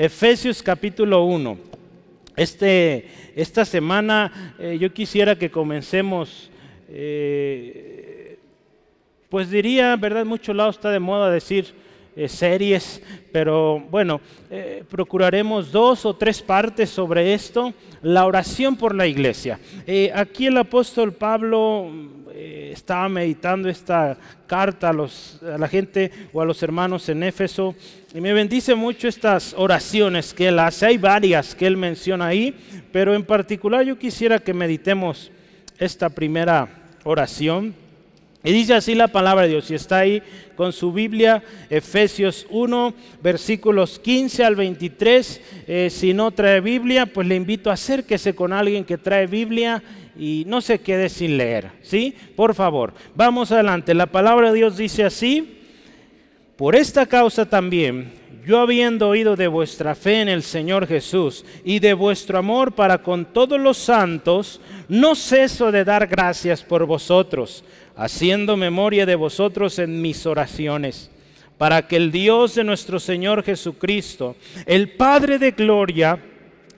Efesios capítulo 1. Este, esta semana eh, yo quisiera que comencemos, eh, pues diría, ¿verdad? En muchos lados está de moda decir eh, series, pero bueno, procuraremos dos o tres partes sobre esto, la oración por la iglesia. aquí el apóstol Pablo estaba meditando esta carta a, los, a la gente o a los hermanos en Éfeso y me bendice mucho estas oraciones que él hace. Hay varias que él menciona ahí, pero en particular yo quisiera que meditemos esta primera oración. Y dice así la palabra de Dios, y está ahí con su Biblia, Efesios 1, versículos 15 al 23. Eh, si no trae Biblia, pues le invito a acérquese con alguien que trae Biblia y no se quede sin leer, ¿sí? Por favor, vamos adelante. La palabra de Dios dice así, por esta causa también, yo habiendo oído de vuestra fe en el Señor Jesús y de vuestro amor para con todos los santos, no ceso de dar gracias por vosotros, haciendo memoria de vosotros en mis oraciones, para que el Dios de nuestro Señor Jesucristo, el Padre de gloria,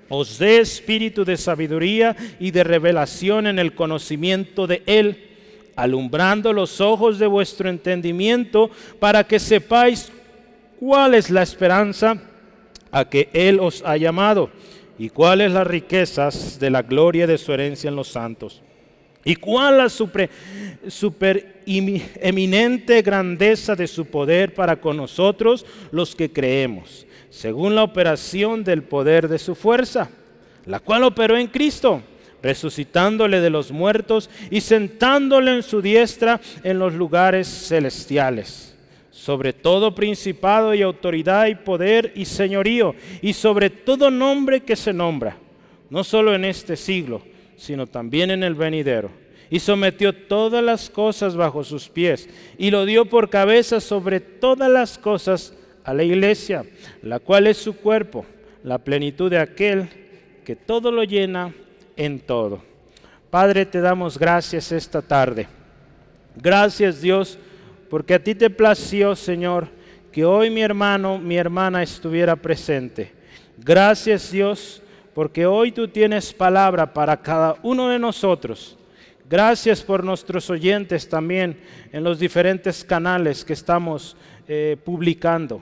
os dé espíritu de sabiduría y de revelación en el conocimiento de Él alumbrando los ojos de vuestro entendimiento para que sepáis cuál es la esperanza a que Él os ha llamado y cuáles las riquezas de la gloria de su herencia en los santos y cuál la super, eminente grandeza de su poder para con nosotros los que creemos, según la operación del poder de su fuerza, la cual operó en Cristo resucitándole de los muertos y sentándole en su diestra en los lugares celestiales, sobre todo principado y autoridad y poder y señorío, y sobre todo nombre que se nombra, no solo en este siglo, sino también en el venidero. Y sometió todas las cosas bajo sus pies, y lo dio por cabeza sobre todas las cosas a la iglesia, la cual es su cuerpo, la plenitud de aquel que todo lo llena en todo. Padre, te damos gracias esta tarde. Gracias Dios, porque a ti te plació, Señor, que hoy mi hermano, mi hermana estuviera presente. Gracias Dios, porque hoy tú tienes palabra para cada uno de nosotros. Gracias por nuestros oyentes también en los diferentes canales que estamos eh, publicando.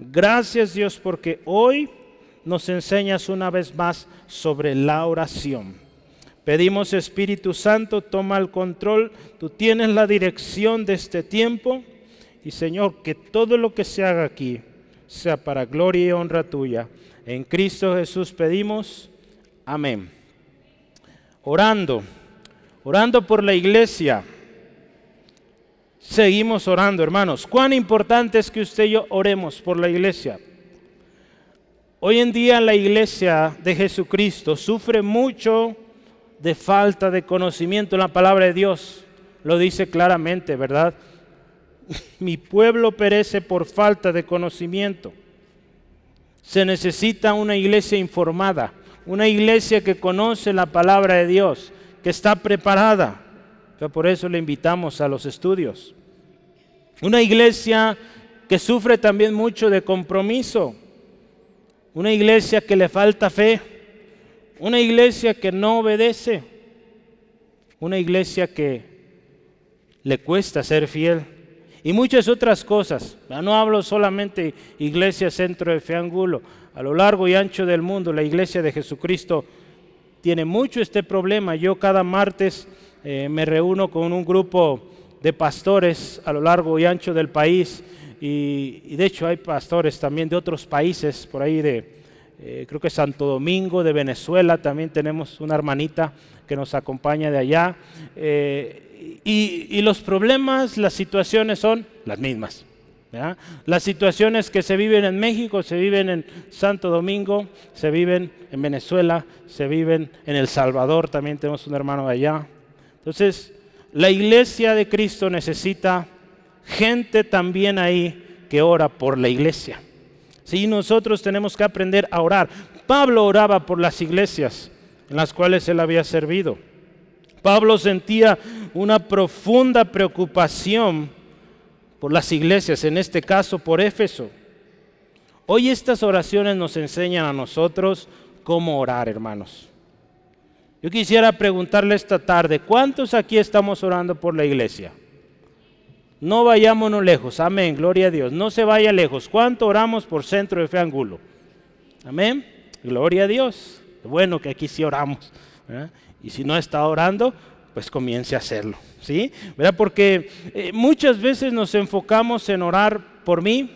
Gracias Dios porque hoy nos enseñas una vez más sobre la oración. Pedimos Espíritu Santo, toma el control, tú tienes la dirección de este tiempo y Señor, que todo lo que se haga aquí sea para gloria y honra tuya. En Cristo Jesús pedimos, amén. Orando, orando por la iglesia. Seguimos orando, hermanos. Cuán importante es que usted y yo oremos por la iglesia. Hoy en día la iglesia de Jesucristo sufre mucho de falta de conocimiento en la palabra de Dios. Lo dice claramente, ¿verdad? Mi pueblo perece por falta de conocimiento. Se necesita una iglesia informada, una iglesia que conoce la palabra de Dios, que está preparada. por eso le invitamos a los estudios. Una iglesia que sufre también mucho de compromiso una iglesia que le falta fe, una iglesia que no obedece, una iglesia que le cuesta ser fiel y muchas otras cosas. no hablo solamente iglesia centro de Feangulo, a lo largo y ancho del mundo la iglesia de Jesucristo tiene mucho este problema. Yo cada martes eh, me reúno con un grupo de pastores a lo largo y ancho del país y, de hecho hay pastores también de otros países, por ahí de, eh, creo que Santo Domingo, de Venezuela, también tenemos una hermanita que nos acompaña de allá. Eh, y, los problemas, las situaciones son las mismas. Las situaciones que se viven en México se viven en Santo Domingo, se viven en Venezuela, se viven en El Salvador, también tenemos un hermano de allá. Entonces, la iglesia de Cristo necesita gente también ahí que ora por la iglesia. Sí, nosotros tenemos que aprender a orar. Pablo oraba por las iglesias en las cuales él había servido. Pablo sentía una profunda preocupación por las iglesias, en este caso por Éfeso. Hoy estas oraciones nos enseñan a nosotros cómo orar, hermanos. Yo quisiera preguntarle esta tarde, ¿cuántos aquí estamos orando por la iglesia? No vayámonos lejos, amén, gloria a Dios. No se vaya lejos. ¿Cuánto oramos por Centro de Fe Angulo? Amén, gloria a Dios. Bueno que aquí sí oramos. Y si no está orando, pues comience a hacerlo. ¿Sí? Porque eh, muchas veces nos enfocamos en orar por mí,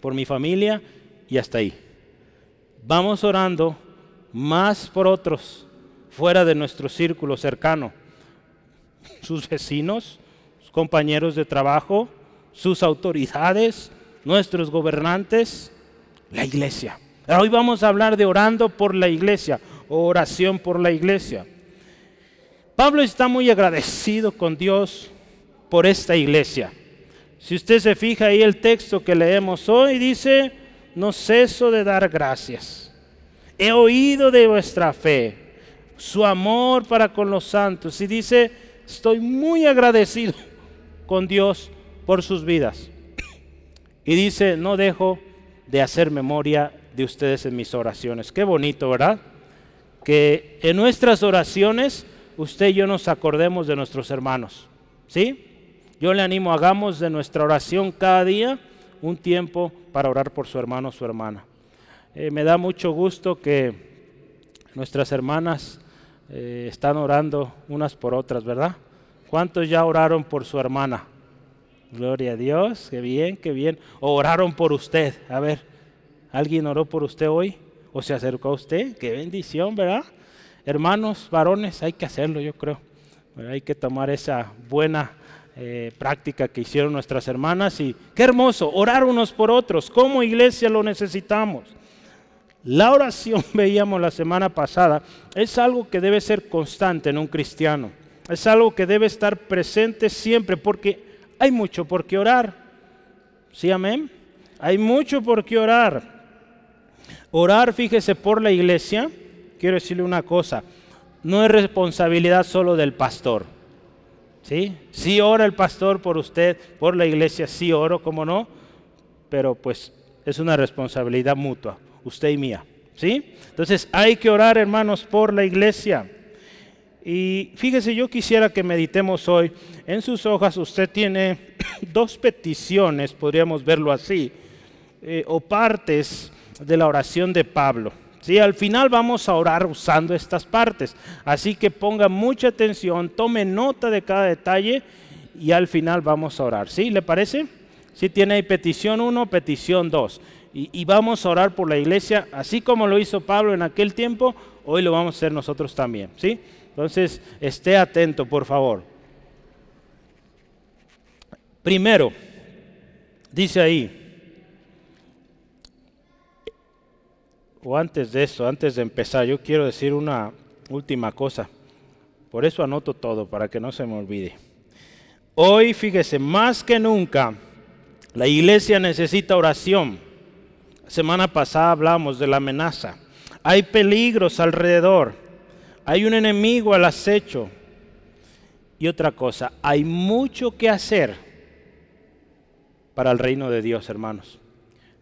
por mi familia y hasta ahí. Vamos orando más por otros fuera de nuestro círculo cercano. Sus vecinos, compañeros de trabajo, sus autoridades, nuestros gobernantes, la iglesia. Hoy vamos a hablar de orando por la iglesia, oración por la iglesia. Pablo está muy agradecido con Dios por esta iglesia. Si usted se fija ahí el texto que leemos hoy, dice, no ceso de dar gracias. He oído de vuestra fe, su amor para con los santos. Y dice, estoy muy agradecido con Dios por sus vidas. Y dice, no dejo de hacer memoria de ustedes en mis oraciones. Qué bonito, ¿verdad? Que en nuestras oraciones usted y yo nos acordemos de nuestros hermanos. ¿Sí? Yo le animo, hagamos de nuestra oración cada día un tiempo para orar por su hermano o su hermana. Eh, me da mucho gusto que nuestras hermanas eh, están orando unas por otras, ¿verdad? ¿Cuántos ya oraron por su hermana? Gloria a Dios, qué bien, qué bien. O oraron por usted. A ver, ¿alguien oró por usted hoy? ¿O se acercó a usted? Qué bendición, ¿verdad? hermanos, varones, hay que hacerlo, yo creo. Hay que tomar esa buena eh, práctica que hicieron nuestras hermanas y qué hermoso, orar unos por otros, como iglesia lo necesitamos. La oración, veíamos la semana pasada, es algo que debe ser constante en un cristiano. Es algo que debe estar presente siempre porque hay mucho por qué orar. ¿Sí, amén? Hay mucho por qué orar. Orar, fíjese, por la iglesia quiero decirle una cosa, no es responsabilidad solo del pastor. ¿Sí? Sí ora el pastor por usted, por la iglesia, sí oro, como no, pero pues es una responsabilidad mutua, usted y mía. ¿Sí? Entonces hay que orar, hermanos, por la iglesia. Y fíjese, yo quisiera que meditemos hoy. En sus hojas usted tiene dos peticiones, podríamos verlo así, eh, o partes de la oración de Pablo. ¿sí? Al final vamos a orar usando estas partes. Así que ponga mucha atención, tome nota de cada detalle y al final vamos a orar. ¿Sí? ¿Le parece? Sí tiene ahí petición 1, petición 2. Y, y, vamos a orar por la iglesia, así como lo hizo Pablo en aquel tiempo, hoy lo vamos a hacer nosotros también. ¿sí? Entonces, esté atento, por favor. Primero, dice ahí, o antes de eso, antes de empezar, yo quiero decir una última cosa. Por eso anoto todo, para que no se me olvide. Hoy, fíjese, más que nunca, la iglesia necesita oración. semana pasada hablamos de la amenaza. Hay peligros alrededor. Hay un enemigo al acecho. Y otra cosa, hay mucho que hacer para el reino de Dios, hermanos.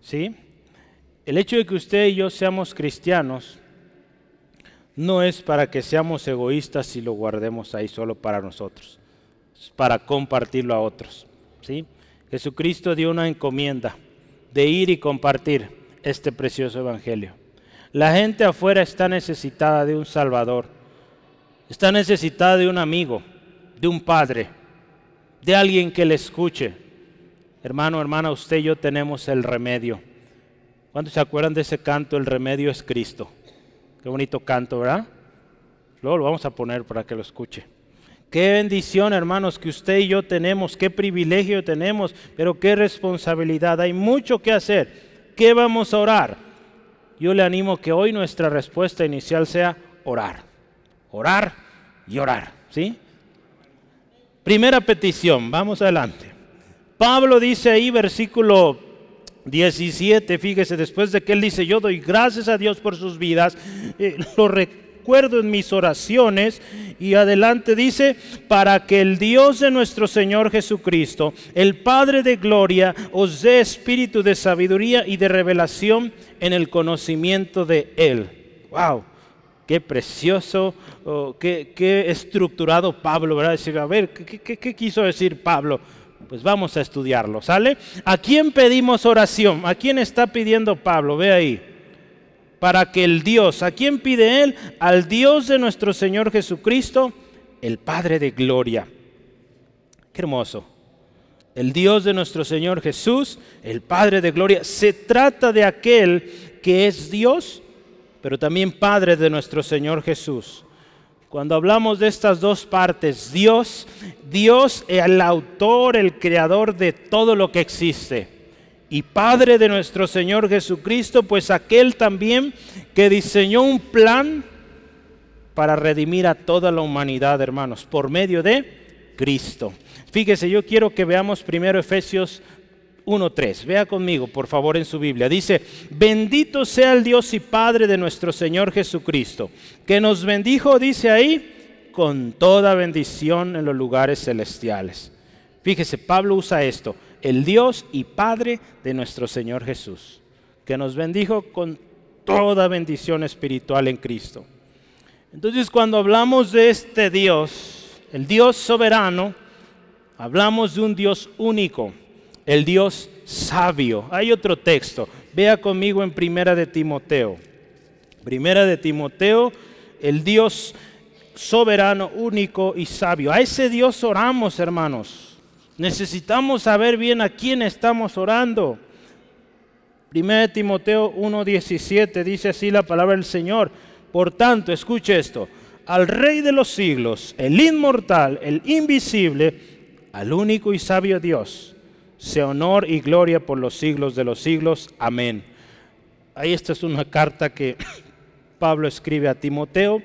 ¿Sí? El hecho de que usted y yo seamos cristianos no es para que seamos egoístas y lo guardemos ahí solo para nosotros, es para compartirlo a otros. ¿sí? Jesucristo dio una encomienda de ir y compartir este precioso evangelio. La gente afuera está necesitada de un Salvador, está necesitada de un amigo, de un padre, de alguien que le escuche. Hermano, hermana, usted y yo tenemos el remedio ¿Cuántos se acuerdan de ese canto, El remedio es Cristo? Qué bonito canto, ¿verdad? Luego lo vamos a poner para que lo escuche. Qué bendición, hermanos, que usted y yo tenemos, qué privilegio tenemos, pero qué responsabilidad. Hay mucho que hacer. ¿Qué vamos a orar? Yo le animo que hoy nuestra respuesta inicial sea orar. Orar y orar, ¿sí? Primera petición, vamos adelante. Pablo dice ahí, versículo 17, fíjese, después de que él dice, yo doy gracias a Dios por sus vidas, eh, lo recuerdo en mis oraciones. Y adelante dice, para que el Dios de nuestro Señor Jesucristo, el Padre de gloria, os dé espíritu de sabiduría y de revelación en el conocimiento de Él. ¡Wow! Qué precioso, oh, qué, estructurado Pablo, ¿verdad? Decir, a ver, ¿qué, quiso decir Pablo? Pues vamos a estudiarlo, ¿sale? ¿A quién pedimos oración? ¿A quién está pidiendo Pablo? Ve ahí. Para que el Dios, ¿a quién pide él? Al Dios de nuestro Señor Jesucristo, el Padre de gloria. Qué hermoso. El Dios de nuestro Señor Jesús, el Padre de gloria. Se trata de aquel que es Dios pero también Padre de nuestro Señor Jesús. Cuando hablamos de estas dos partes, Dios, Dios el autor, el creador de todo lo que existe. Y Padre de nuestro Señor Jesucristo, pues aquel también que diseñó un plan para redimir a toda la humanidad, hermanos, por medio de Cristo. Fíjese, yo quiero que veamos primero Efesios 1.3. Vea conmigo, por favor, en su Biblia. Dice, bendito sea el Dios y Padre de nuestro Señor Jesucristo, que nos bendijo, dice ahí, con toda bendición en los lugares celestiales. Fíjese, Pablo usa esto, el Dios y Padre de nuestro Señor Jesús, que nos bendijo con toda bendición espiritual en Cristo. Entonces, cuando hablamos de este Dios, el Dios soberano, hablamos de un Dios único el Dios sabio. Hay otro texto. Vea conmigo en Primera de Timoteo. Primera de Timoteo, el Dios soberano, único y sabio. A ese Dios oramos, hermanos. Necesitamos saber bien a quién estamos orando. Primera de Timoteo 1:17 dice así la palabra del Señor. Por tanto, escuche esto. Al Rey de los siglos, el inmortal, el invisible, al único y sabio Dios sea honor y gloria por los siglos de los siglos. Amén. Ahí esta es una carta que Pablo escribe a Timoteo,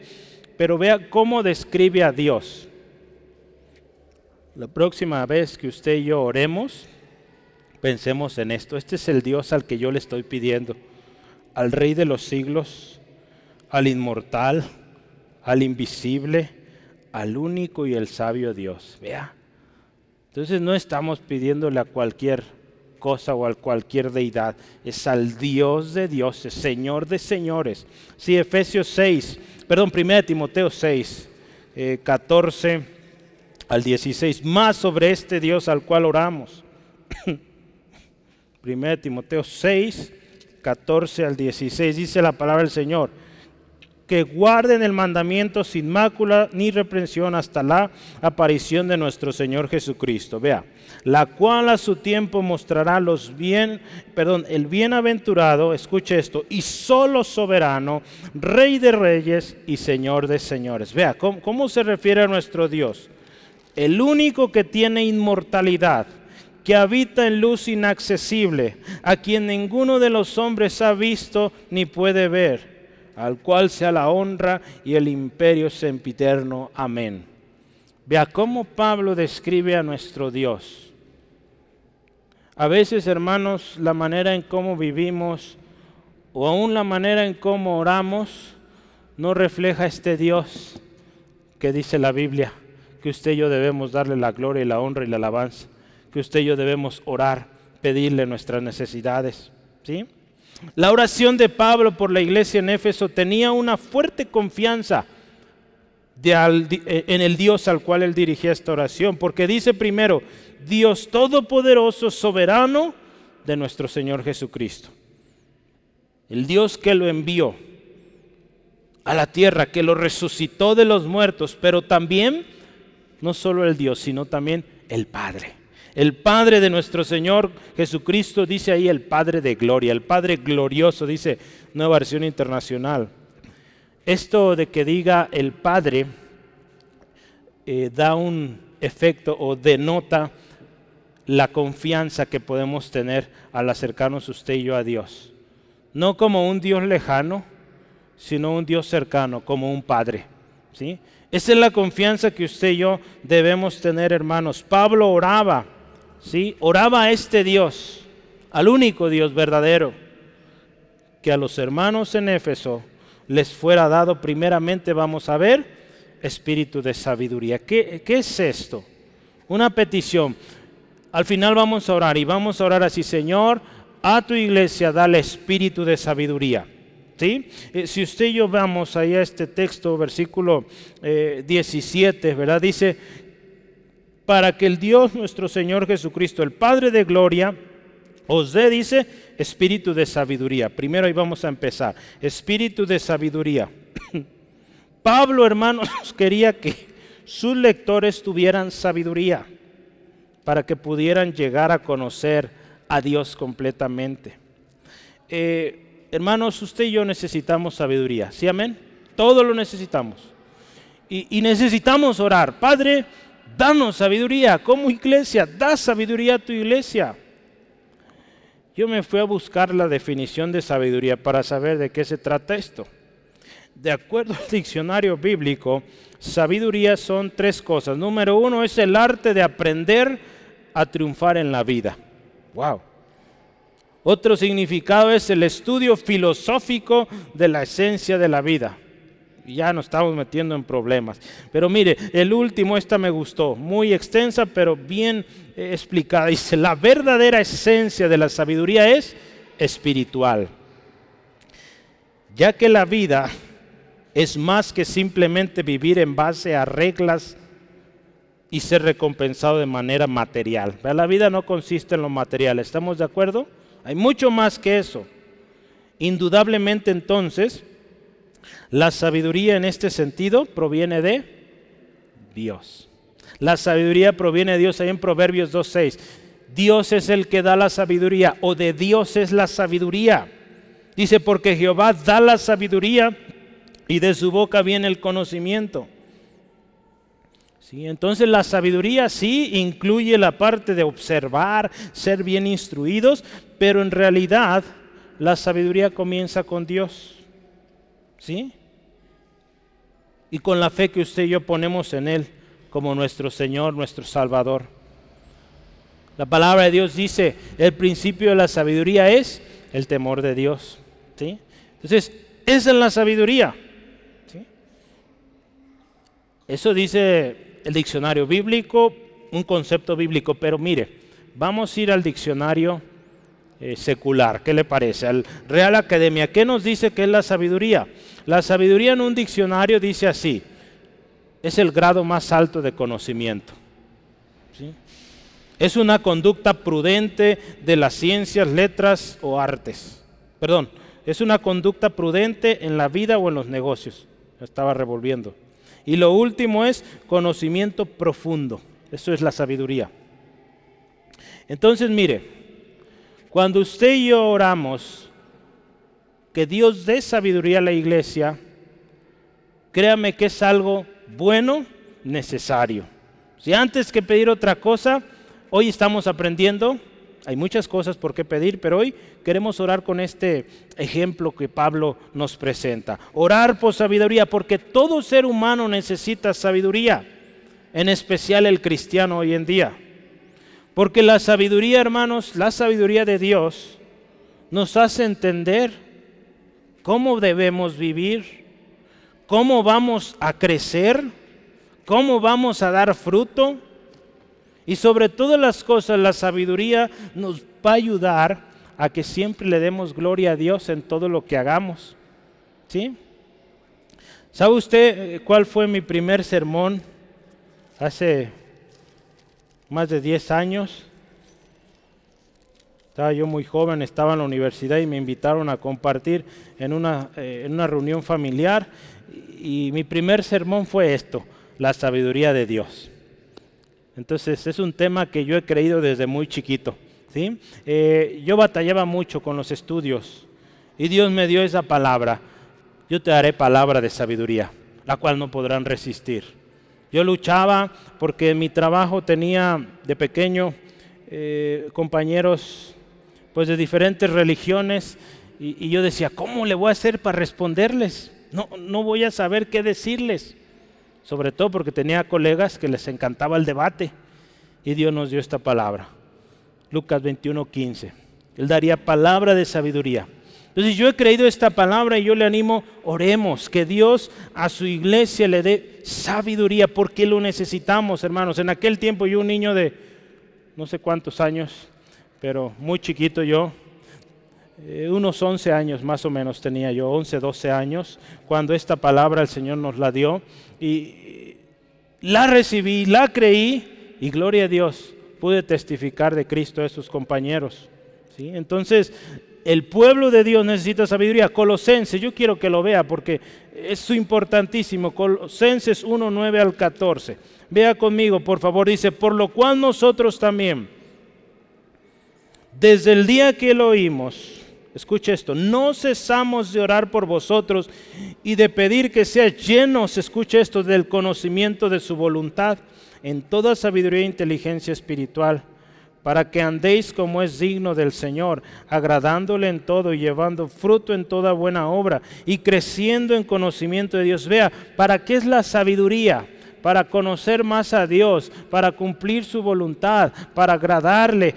pero vea cómo describe a Dios. La próxima vez que usted y yo oremos, pensemos en esto. Este es el Dios al que yo le estoy pidiendo, al Rey de los siglos, al inmortal, al invisible, al único y el sabio Dios. Vea, entonces no estamos pidiéndole a cualquier cosa o a cualquier deidad, es al Dios de dioses, Señor de señores. Sí, Efesios 6, perdón, 1 Timoteo 6, 14 eh, al 16, más sobre este Dios al cual oramos. 1 Timoteo 6, 14 al 16, dice la palabra del Señor que guarden el mandamiento sin mácula ni reprensión hasta la aparición de nuestro Señor Jesucristo. Vea, la cual a su tiempo mostrará los bien, perdón, el bienaventurado, escuche esto, y solo soberano, Rey de reyes y Señor de señores. Vea, ¿cómo, cómo se refiere a nuestro Dios? El único que tiene inmortalidad que habita en luz inaccesible, a quien ninguno de los hombres ha visto ni puede ver al cual sea la honra y el imperio sempiterno. Amén. Vea cómo Pablo describe a nuestro Dios. A veces, hermanos, la manera en cómo vivimos o aún la manera en cómo oramos no refleja este Dios que dice la Biblia, que usted y yo debemos darle la gloria y la honra y la alabanza, que usted y yo debemos orar, pedirle nuestras necesidades. ¿Sí? La oración de Pablo por la iglesia en Éfeso tenía una fuerte confianza eh, en el Dios al cual él dirigía esta oración, porque dice primero, Dios todopoderoso, soberano de nuestro Señor Jesucristo. El Dios que lo envió a la tierra, que lo resucitó de los muertos, pero también, no solo el Dios, sino también el Padre. El Padre de nuestro Señor Jesucristo dice ahí el Padre de gloria, el Padre glorioso, dice Nueva Versión Internacional. Esto de que diga el Padre eh, da un efecto o denota la confianza que podemos tener al acercarnos usted y yo a Dios. No como un Dios lejano, sino un Dios cercano, como un Padre. ¿sí? Esa es la confianza que usted y yo debemos tener, hermanos. Pablo oraba ¿sí? oraba a este Dios, al único Dios verdadero, que a los hermanos en Éfeso les fuera dado primeramente, vamos a ver, espíritu de sabiduría. ¿Qué, es esto? Una petición. Al final vamos a orar y vamos a orar así, Señor, a tu iglesia dale espíritu de sabiduría. ¿Sí? Eh, si usted y yo vamos ahí a este texto, versículo 17, eh, ¿verdad? Dice, para que el Dios nuestro Señor Jesucristo, el Padre de Gloria, os dé, dice, espíritu de sabiduría. Primero ahí vamos a empezar. Espíritu de sabiduría. Pablo, hermanos, quería que sus lectores tuvieran sabiduría para que pudieran llegar a conocer a Dios completamente. Eh, hermanos, usted y yo necesitamos sabiduría. ¿Sí, amén? Todo lo necesitamos. Y, y necesitamos orar. Padre, danos sabiduría. Como iglesia, da sabiduría a tu iglesia. Yo me fui a buscar la definición de sabiduría para saber de qué se trata esto. De acuerdo al diccionario bíblico, sabiduría son tres cosas. Número uno es el arte de aprender a triunfar en la vida. Wow. Otro significado es el estudio filosófico de la esencia de la vida. Ya nos estamos metiendo en problemas. Pero mire, el último, esta me gustó, muy extensa, pero bien eh, explicada. Dice, la verdadera esencia de la sabiduría es espiritual. Ya que la vida es más que simplemente vivir en base a reglas y ser recompensado de manera material. La vida no consiste en lo material, ¿estamos de acuerdo? Hay mucho más que eso. Indudablemente entonces, la sabiduría en este sentido proviene de Dios. La sabiduría proviene de Dios ahí en Proverbios 2.6. Dios es el que da la sabiduría o de Dios es la sabiduría. Dice, porque Jehová da la sabiduría y de su boca viene el conocimiento. ¿Sí? Entonces la sabiduría sí incluye la parte de observar, ser bien instruidos, pero en realidad la sabiduría comienza con Dios. ¿Sí? Y con la fe que usted y yo ponemos en Él como nuestro Señor, nuestro Salvador. La palabra de Dios dice, el principio de la sabiduría es el temor de Dios. ¿Sí? Entonces, esa es la sabiduría. Eso dice el diccionario bíblico, un concepto bíblico, pero mire, vamos a ir al diccionario eh, secular, ¿qué le parece? Al Real Academia, ¿qué nos dice que es la sabiduría? La sabiduría en un diccionario dice así, es el grado más alto de conocimiento. Es una conducta prudente de las ciencias, letras o artes. Perdón, es una conducta prudente en la vida o en los negocios. Estaba revolviendo. Y lo último es conocimiento profundo. Eso es la sabiduría. Entonces, mire, cuando usted y yo oramos que Dios dé sabiduría a la iglesia, créame que es algo bueno, necesario. Si antes que pedir otra cosa, hoy estamos aprendiendo hay muchas cosas por qué pedir, pero hoy queremos orar con este ejemplo que Pablo nos presenta. Orar por sabiduría, porque todo ser humano necesita sabiduría, en especial el cristiano hoy en día. Porque la sabiduría, hermanos, la sabiduría de Dios nos hace entender cómo debemos vivir, cómo vamos a crecer, cómo vamos a dar fruto y sobre todas las cosas, la sabiduría nos va a ayudar a que siempre le demos gloria a Dios en todo lo que hagamos. ¿Sí? ¿Sabe usted eh, cuál fue mi primer sermón hace más de 10 años? Estaba yo muy joven, estaba en la universidad y me invitaron a compartir en una, eh, en una reunión familiar y mi primer sermón fue esto, la sabiduría de Dios. Entonces es un tema que yo he creído desde muy chiquito. ¿sí? Eh, yo batallaba mucho con los estudios y Dios me dio esa palabra. Yo te daré palabra de sabiduría, la cual no podrán resistir. Yo luchaba porque en mi trabajo tenía de pequeño eh, compañeros pues de diferentes religiones y, yo decía, ¿cómo le voy a hacer para responderles? No, no voy a saber qué decirles sobre todo porque tenía colegas que les encantaba el debate y Dios nos dio esta palabra. Lucas 21, 15. Él daría palabra de sabiduría. Entonces yo he creído esta palabra y yo le animo, oremos, que Dios a su iglesia le dé sabiduría, porque lo necesitamos, hermanos. En aquel tiempo yo un niño de no sé cuántos años, pero muy chiquito yo, eh, unos 11 años más o menos tenía yo, 11, 12 años, cuando esta palabra el Señor nos la dio y la recibí, la creí y gloria a Dios, pude testificar de Cristo a sus compañeros. Entonces, el pueblo de Dios necesita sabiduría. Colosenses, yo quiero que lo vea porque es importantísimo. Colosenses 1, 9 al 14. Vea conmigo, por favor. Dice, por lo cual nosotros también, desde el día que lo oímos, escuche esto, no cesamos de orar por vosotros y de pedir que seáis llenos, escuche esto, del conocimiento de su voluntad en toda sabiduría e inteligencia espiritual para que andéis como es digno del Señor, agradándole en todo y llevando fruto en toda buena obra y creciendo en conocimiento de Dios. Vea, ¿para qué es la sabiduría? Para conocer más a Dios, para cumplir su voluntad, para agradarle,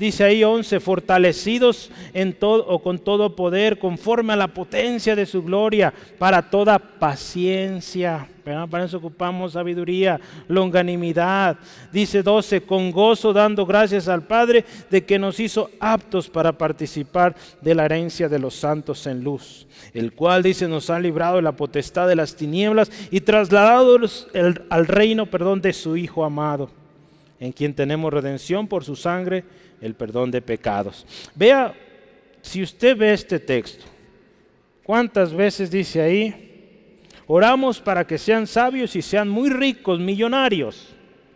dice ahí 11, fortalecidos en todo o con todo poder, conforme a la potencia de su gloria, para toda paciencia. Para eso ocupamos sabiduría, longanimidad. Dice 12, con gozo dando gracias al Padre de que nos hizo aptos para participar de la herencia de los santos en luz, el cual dice nos ha librado de la potestad de las tinieblas y trasladado al reino, perdón, de su Hijo amado, en quien tenemos redención por su sangre el perdón de pecados. Vea, si usted ve este texto, ¿cuántas veces dice ahí? Oramos para que sean sabios y sean muy ricos, millonarios.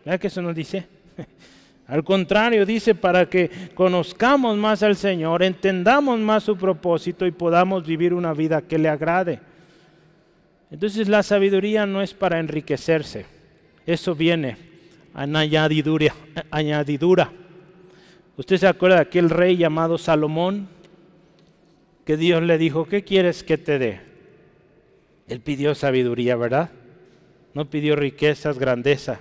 ¿Vea que eso nos dice? Al contrario, dice para que conozcamos más al Señor, entendamos más su propósito y podamos vivir una vida que le agrade. Entonces la sabiduría no es para enriquecerse, eso viene añadidura. añadidura. ¿Usted se acuerda de aquel rey llamado Salomón? Que Dios le dijo, ¿qué quieres que te dé? Él pidió sabiduría, ¿verdad? No pidió riquezas, grandeza.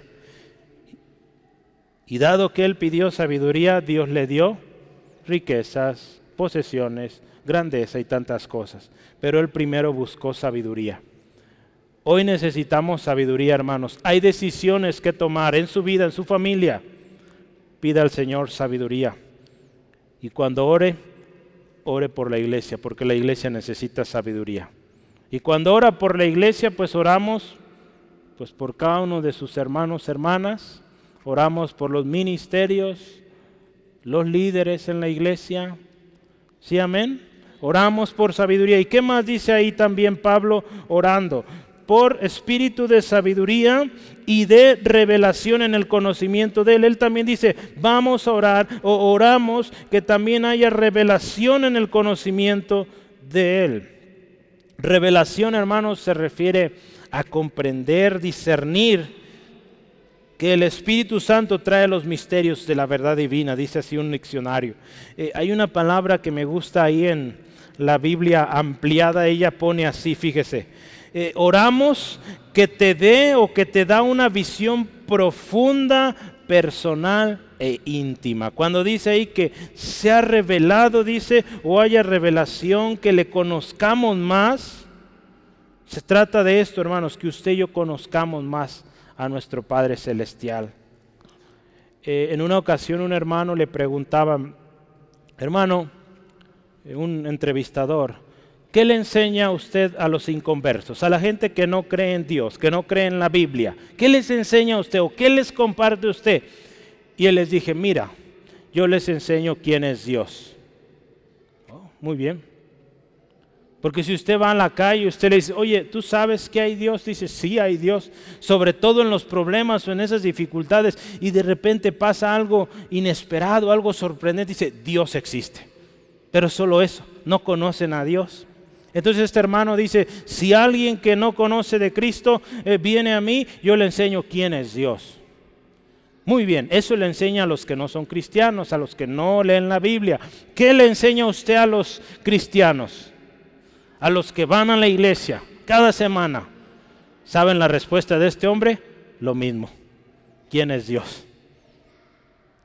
Y dado que él pidió sabiduría, Dios le dio riquezas, posesiones, grandeza y tantas cosas. Pero él primero buscó sabiduría. Hoy necesitamos sabiduría, hermanos. Hay decisiones que tomar en su vida, en su familia pida al Señor sabiduría. Y cuando ore, ore por la iglesia, porque la iglesia necesita sabiduría. Y cuando ora por la iglesia, pues oramos pues por cada uno de sus hermanos, hermanas, oramos por los ministerios, los líderes en la iglesia. ¿Sí, amén? Oramos por sabiduría. ¿Y qué más dice ahí también Pablo orando? Por espíritu de sabiduría y de revelación en el conocimiento de Él. Él también dice, vamos a orar o oramos que también haya revelación en el conocimiento de Él. Revelación, hermanos, se refiere a comprender, discernir que el Espíritu Santo trae los misterios de la verdad divina, dice así un diccionario. Eh, hay una palabra que me gusta ahí en la Biblia ampliada, ella pone así, fíjese, eh, oramos que te dé o que te da una visión profunda, personal e íntima. Cuando dice ahí que se ha revelado, dice, o haya revelación, que le conozcamos más, se trata de esto, hermanos, que usted y yo conozcamos más a nuestro Padre Celestial. Eh, en una ocasión un hermano le preguntaba, hermano, eh, un entrevistador, ¿Qué le enseña usted a los inconversos, a la gente que no cree en Dios, que no cree en la Biblia? ¿Qué les enseña usted o qué les comparte usted? Y él les dije, mira, yo les enseño quién es Dios. Oh, muy bien. Porque si usted va a la calle y usted le dice, oye, ¿tú sabes que hay Dios? Dice, sí hay Dios. Sobre todo en los problemas o en esas dificultades y de repente pasa algo inesperado, algo sorprendente. Dice, Dios existe. Pero solo eso, no conocen a Dios. Entonces este hermano dice, si alguien que no conoce de Cristo eh, viene a mí, yo le enseño quién es Dios. Muy bien, eso le enseña a los que no son cristianos, a los que no leen la Biblia. ¿Qué le enseña usted a los cristianos? A los que van a la iglesia cada semana. ¿Saben la respuesta de este hombre? Lo mismo. ¿Quién es Dios?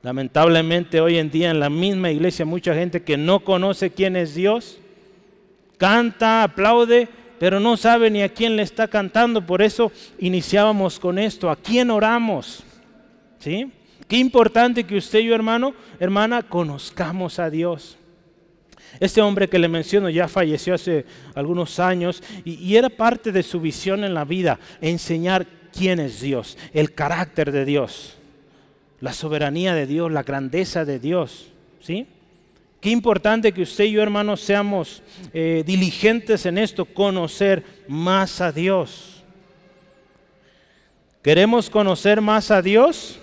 Lamentablemente hoy en día en la misma iglesia mucha gente que no conoce quién es Dios canta, aplaude, pero no sabe ni a quién le está cantando. Por eso iniciábamos con esto. ¿A quién oramos? ¿Sí? Qué importante que usted y yo, hermano, hermana, conozcamos a Dios. Este hombre que le menciono ya falleció hace algunos años y, y, era parte de su visión en la vida, enseñar quién es Dios, el carácter de Dios, la soberanía de Dios, la grandeza de Dios. ¿Sí? Qué importante que usted y yo, hermanos, seamos eh, diligentes en esto, conocer más a Dios. ¿Queremos conocer más a Dios?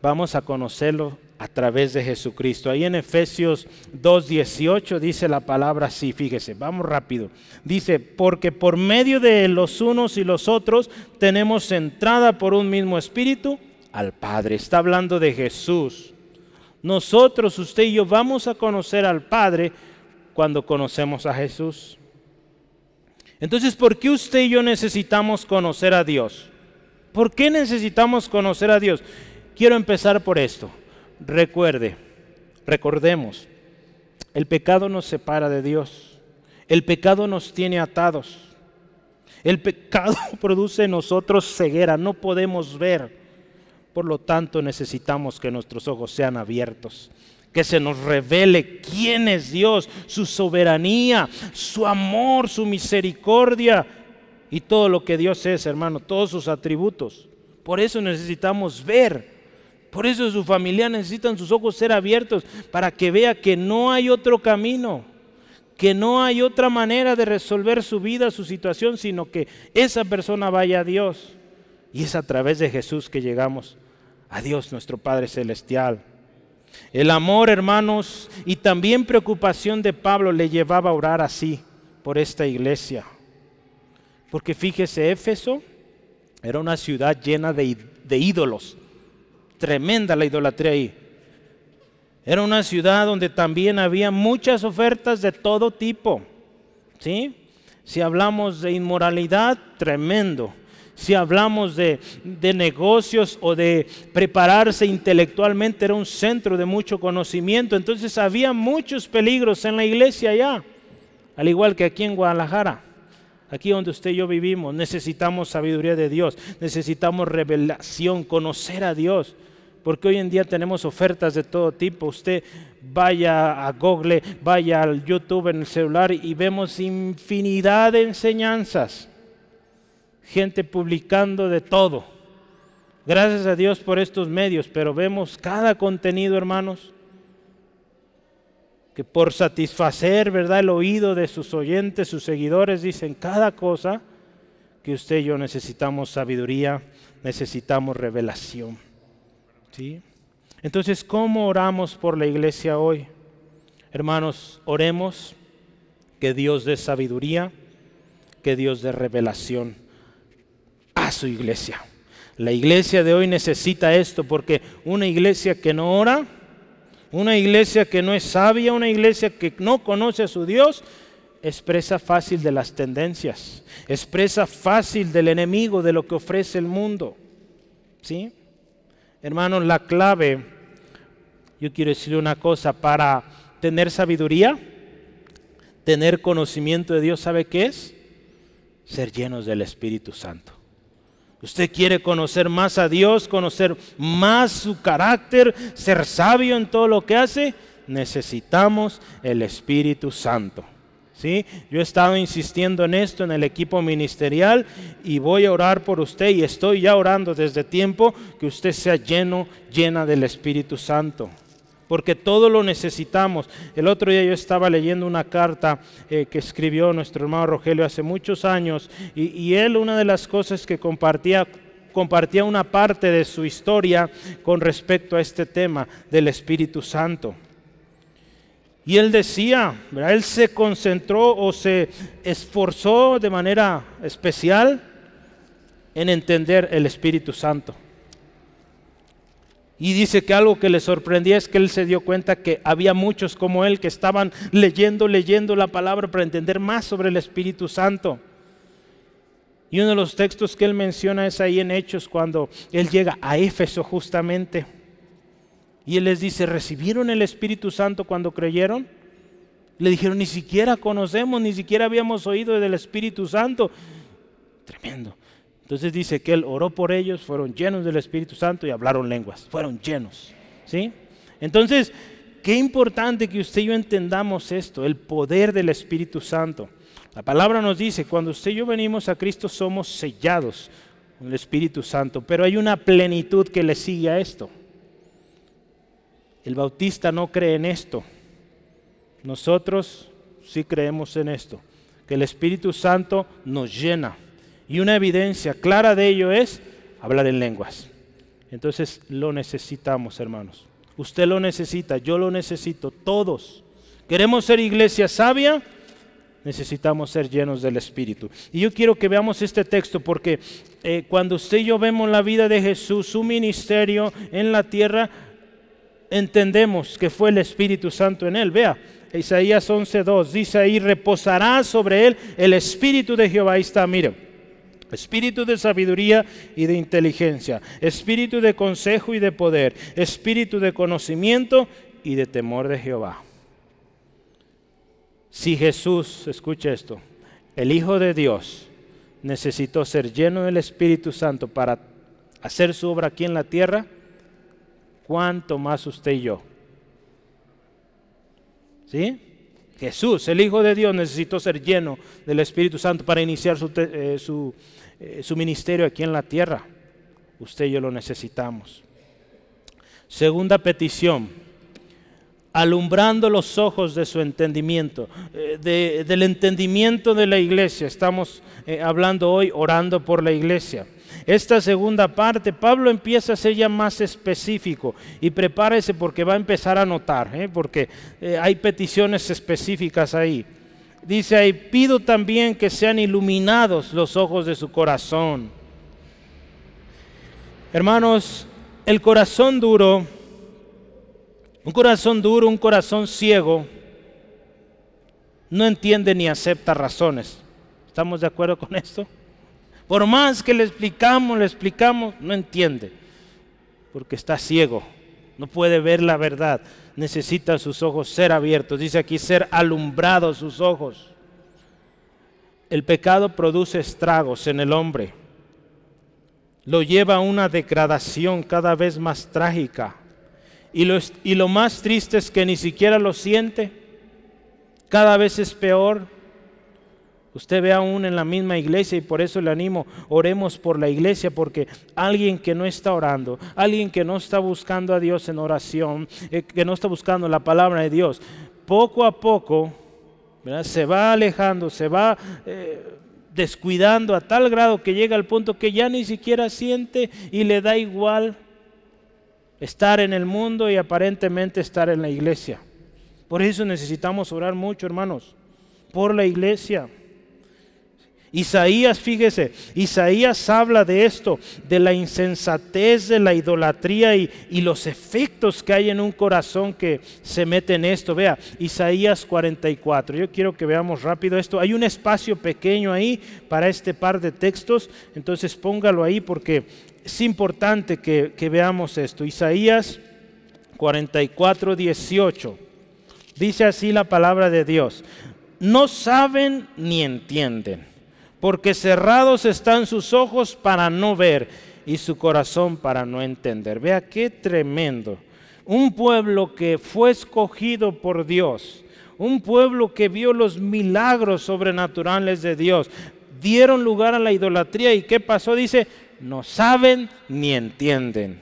Vamos a conocerlo a través de Jesucristo. Ahí en Efesios 2.18 dice la palabra así, fíjese, vamos rápido. Dice, porque por medio de los unos y los otros tenemos entrada por un mismo espíritu al Padre. Está hablando de Jesús nosotros, usted y yo, vamos a conocer al Padre cuando conocemos a Jesús. Entonces, ¿por qué usted y yo necesitamos conocer a Dios? ¿Por qué necesitamos conocer a Dios? Quiero empezar por esto. Recuerde, recordemos, el pecado nos separa de Dios. El pecado nos tiene atados. El pecado produce en nosotros ceguera, no podemos ver. Por lo tanto, necesitamos que nuestros ojos sean abiertos, que se nos revele quién es Dios, su soberanía, su amor, su misericordia y todo lo que Dios es, hermano, todos sus atributos. Por eso necesitamos ver. Por eso su familia necesitan sus ojos ser abiertos para que vea que no hay otro camino, que no hay otra manera de resolver su vida, su situación, sino que esa persona vaya a Dios. Y es a través de Jesús que llegamos a Dios nuestro Padre Celestial. El amor, hermanos, y también preocupación de Pablo le llevaba a orar así por esta iglesia. Porque fíjese, Éfeso era una ciudad llena de, de ídolos. Tremenda la idolatría ahí. Era una ciudad donde también había muchas ofertas de todo tipo. ¿Sí? Si hablamos de inmoralidad, tremendo si hablamos de, negocios o de prepararse intelectualmente, era un centro de mucho conocimiento. Entonces había muchos peligros en la iglesia allá, al igual que aquí en Guadalajara. Aquí donde usted y yo vivimos, necesitamos sabiduría de Dios, necesitamos revelación, conocer a Dios, porque hoy en día tenemos ofertas de todo tipo. Usted vaya a Google, vaya al YouTube en el celular y vemos infinidad de enseñanzas gente publicando de todo. Gracias a Dios por estos medios, pero vemos cada contenido, hermanos, que por satisfacer, ¿verdad?, el oído de sus oyentes, sus seguidores, dicen cada cosa que usted y yo necesitamos sabiduría, necesitamos revelación. ¿Sí? Entonces, ¿cómo oramos por la iglesia hoy? Hermanos, oremos que Dios dé sabiduría, que Dios dé revelación su iglesia. La iglesia de hoy necesita esto porque una iglesia que no ora, una iglesia que no es sabia, una iglesia que no conoce a su Dios, expresa fácil de las tendencias, expresa fácil del enemigo, de lo que ofrece el mundo. ¿Sí? Hermanos, la clave, yo quiero decirle una cosa, para tener sabiduría, tener conocimiento de Dios, ¿sabe qué es? Ser llenos del Espíritu Santo. Usted quiere conocer más a Dios, conocer más su carácter, ser sabio en todo lo que hace, necesitamos el Espíritu Santo. ¿Sí? Yo he estado insistiendo en esto en el equipo ministerial y voy a orar por usted y estoy ya orando desde tiempo que usted sea lleno, llena del Espíritu Santo porque todo lo necesitamos. El otro día yo estaba leyendo una carta eh, que escribió nuestro hermano Rogelio hace muchos años y, él una de las cosas que compartía compartía una parte de su historia con respecto a este tema del Espíritu Santo. Y él decía, él se concentró o se esforzó de manera especial en entender el Espíritu Santo. Y dice que algo que le sorprendía es que él se dio cuenta que había muchos como él que estaban leyendo, leyendo la palabra para entender más sobre el Espíritu Santo. Y uno de los textos que él menciona es ahí en Hechos cuando él llega a Éfeso justamente. Y él les dice, ¿recibieron el Espíritu Santo cuando creyeron? Le dijeron, ni siquiera conocemos, ni siquiera habíamos oído del Espíritu Santo. Tremendo. Entonces dice que él oró por ellos, fueron llenos del Espíritu Santo y hablaron lenguas, fueron llenos. ¿Sí? Entonces, qué importante que usted y yo entendamos esto, el poder del Espíritu Santo. La palabra nos dice, cuando usted y yo venimos a Cristo somos sellados con el Espíritu Santo, pero hay una plenitud que le sigue a esto. El bautista no cree en esto. Nosotros sí creemos en esto, que el Espíritu Santo nos llena. Y una evidencia clara de ello es hablar en lenguas. Entonces lo necesitamos, hermanos. Usted lo necesita, yo lo necesito, todos. ¿Queremos ser iglesia sabia? Necesitamos ser llenos del Espíritu. Y yo quiero que veamos este texto porque eh, cuando usted y yo vemos la vida de Jesús, su ministerio en la tierra, entendemos que fue el Espíritu Santo en él. Vea, Isaías 11.2 dice ahí, reposará sobre él el Espíritu de Jehová. Ahí está, mire. Espíritu de sabiduría y de inteligencia, espíritu de consejo y de poder, espíritu de conocimiento y de temor de Jehová. Si Jesús, escucha esto, el Hijo de Dios necesitó ser lleno del Espíritu Santo para hacer su obra aquí en la tierra, ¿cuánto más usted y yo? ¿Sí? Jesús, el Hijo de Dios, necesitó ser lleno del Espíritu Santo para iniciar su, eh, eh, su ministerio aquí en la tierra. Usted y yo lo necesitamos. Segunda petición, alumbrando los ojos de su entendimiento, eh, del entendimiento de la iglesia. Estamos hablando hoy, orando por la iglesia. Esta segunda parte, Pablo empieza a ser ya más específico y prepárese porque va a empezar a notar, porque hay peticiones específicas ahí. Dice ahí, pido también que sean iluminados los ojos de su corazón. Hermanos, el corazón duro, un corazón duro, un corazón ciego, no entiende ni acepta razones. ¿Estamos de acuerdo con esto? Por más que le explicamos, le explicamos, no entiende, porque está ciego, no puede ver la verdad necesita sus ojos ser abiertos. Dice aquí ser alumbrados sus ojos. El pecado produce estragos en el hombre. Lo lleva a una degradación cada vez más trágica. Y lo, y lo más triste es que ni siquiera lo siente. Cada vez es peor Usted ve aún en la misma iglesia y por eso le animo, oremos por la iglesia, porque alguien que no está orando, alguien que no está buscando a Dios en oración, eh, que no está buscando la palabra de Dios, poco a poco se va alejando, se va eh, descuidando a tal grado que llega al punto que ya ni siquiera siente y le da igual estar en el mundo y aparentemente estar en la iglesia. Por eso necesitamos orar mucho, hermanos, por la iglesia. Isaías, fíjese, Isaías habla de esto, de la insensatez de la idolatría y, los efectos que hay en un corazón que se mete en esto. Vea, Isaías 44. Yo quiero que veamos rápido esto. Hay un espacio pequeño ahí para este par de textos, entonces póngalo ahí porque es importante que, que veamos esto. Isaías 44, 18. Dice así la palabra de Dios. No saben ni entienden porque cerrados están sus ojos para no ver y su corazón para no entender. Vea qué tremendo. Un pueblo que fue escogido por Dios, un pueblo que vio los milagros sobrenaturales de Dios, dieron lugar a la idolatría y qué pasó? Dice, no saben ni entienden.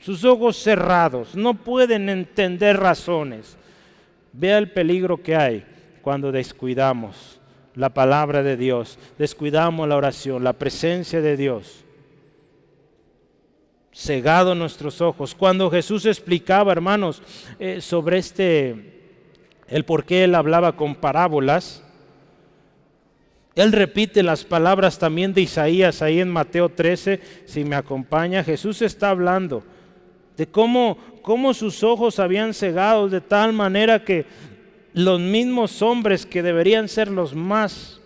Sus ojos cerrados, no pueden entender razones. Vea el peligro que hay cuando descuidamos la palabra de Dios, descuidamos la oración, la presencia de Dios. Cegado nuestros ojos. Cuando Jesús explicaba, hermanos, eh, sobre este, el por qué él hablaba con parábolas, él repite las palabras también de Isaías ahí en Mateo 13, si me acompaña. Jesús está hablando de cómo, cómo sus ojos habían cegado de tal manera que los mismos hombres que deberían ser los más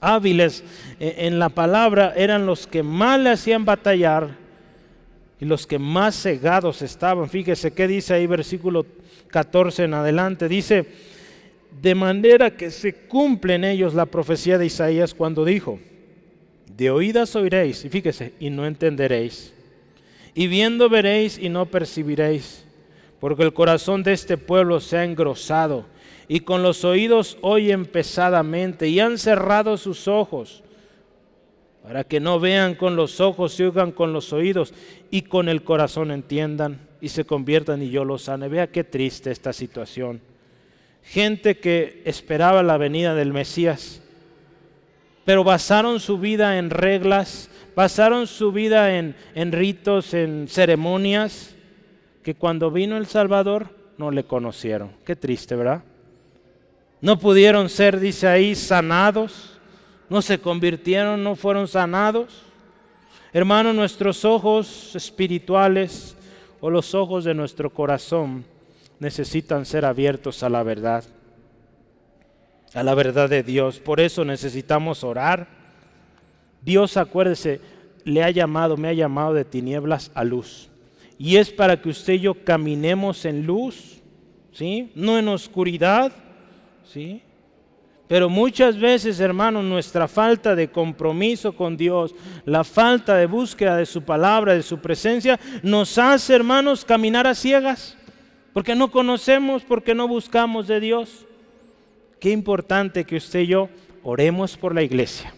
hábiles eh, en la palabra eran los que más le hacían batallar y los que más cegados estaban. Fíjese qué dice ahí versículo 14 en adelante. Dice, De manera que se cumple en ellos la profecía de Isaías cuando dijo, de oídas oiréis, y fíjese, y no entenderéis, y viendo veréis y no percibiréis, porque el corazón de este pueblo se ha engrosado, y con los oídos oyen pesadamente, y han cerrado sus ojos, para que no vean con los ojos y oigan con los oídos, y con el corazón entiendan, y se conviertan y yo los sane. Vea qué triste esta situación gente que esperaba la venida del Mesías, pero basaron su vida en reglas, basaron su vida en, ritos, en ceremonias, que cuando vino el Salvador no le conocieron. Qué triste, ¿verdad? No pudieron ser, dice ahí, sanados, no se convirtieron, no fueron sanados. Hermano, nuestros ojos espirituales o los ojos de nuestro corazón necesitan ser abiertos a la verdad, a la verdad de Dios. Por eso necesitamos orar. Dios, acuérdese, le ha llamado, me ha llamado de tinieblas a luz. Y es para que usted y yo caminemos en luz, ¿sí? No en oscuridad, ¿sí? Pero muchas veces, hermanos, nuestra falta de compromiso con Dios, la falta de búsqueda de su palabra, de su presencia, nos hace, hermanos, caminar a ciegas porque no conocemos, porque no buscamos de Dios. Qué importante que usted y yo oremos por la iglesia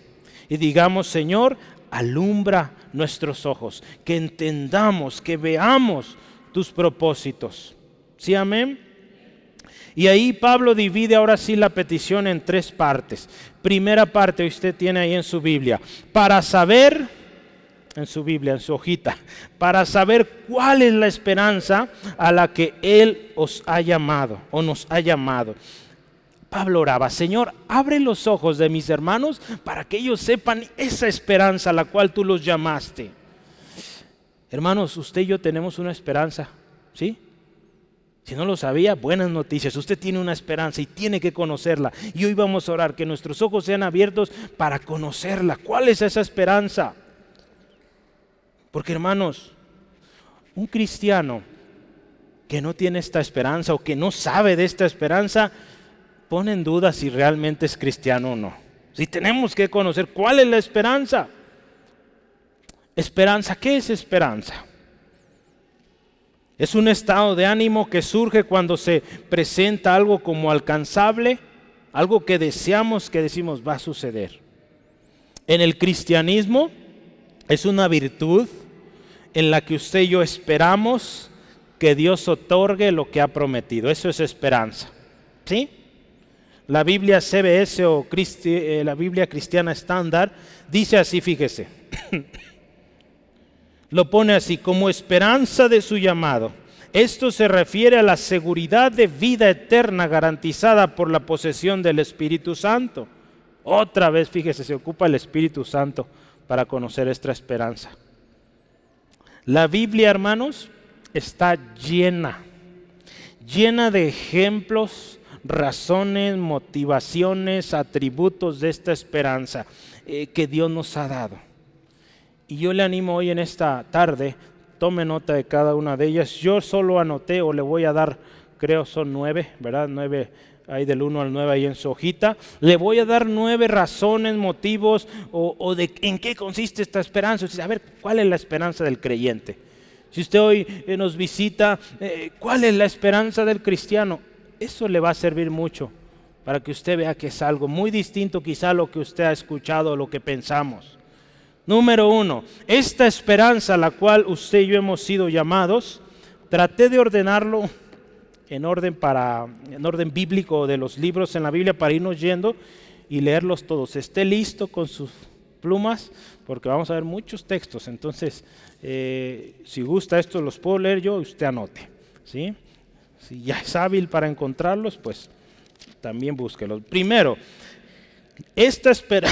y digamos, Señor, alumbra nuestros ojos, que entendamos, que veamos tus propósitos. ¿Sí, amén? Y ahí Pablo divide ahora sí la petición en tres partes. Primera parte, usted tiene ahí en su Biblia, para saber en su Biblia, en su hojita, para saber cuál es la esperanza a la que Él os ha llamado o nos ha llamado. Pablo oraba, Señor, abre los ojos de mis hermanos para que ellos sepan esa esperanza a la cual tú los llamaste. Hermanos, usted y yo tenemos una esperanza, ¿sí? Si no lo sabía, buenas noticias. Usted tiene una esperanza y tiene que conocerla. Y hoy vamos a orar que nuestros ojos sean abiertos para conocerla. ¿Cuál es esa esperanza? Porque hermanos, un cristiano que no tiene esta esperanza o que no sabe de esta esperanza, pone en duda si realmente es cristiano o no. Si tenemos que conocer cuál es la esperanza. Esperanza, ¿qué es esperanza? Es un estado de ánimo que surge cuando se presenta algo como alcanzable, algo que deseamos, que decimos va a suceder. En el cristianismo es una virtud en la que usted y yo esperamos que Dios otorgue lo que ha prometido. Eso es esperanza. ¿Sí? La Biblia CBS o eh, la Biblia cristiana estándar dice así, fíjese. lo pone así, como esperanza de su llamado. Esto se refiere a la seguridad de vida eterna garantizada por la posesión del Espíritu Santo. Otra vez, fíjese, se ocupa el Espíritu Santo para conocer esta esperanza. La Biblia, hermanos, está llena, llena de ejemplos, razones, motivaciones, atributos de esta esperanza eh, que Dios nos ha dado. Y yo le animo hoy en esta tarde, tome nota de cada una de ellas. Yo solo anoté o le voy a dar, creo son nueve, ¿verdad? Nueve hay del 1 al 9 ahí en su hojita. Le voy a dar nueve razones, motivos o, de en qué consiste esta esperanza. a ver, ¿cuál es la esperanza del creyente? Si usted hoy eh, nos visita, eh, ¿cuál es la esperanza del cristiano? Eso le va a servir mucho para que usted vea que es algo muy distinto quizá a lo que usted ha escuchado o lo que pensamos. Número uno, esta esperanza a la cual usted y yo hemos sido llamados, traté de ordenarlo en orden, para, en orden bíblico de los libros en la Biblia para irnos yendo y leerlos todos. Esté listo con sus plumas porque vamos a ver muchos textos. Entonces, eh, si gusta esto, los puedo leer yo, usted anote. ¿sí? Si ya es hábil para encontrarlos, pues también búsquelos. Primero, esta espera,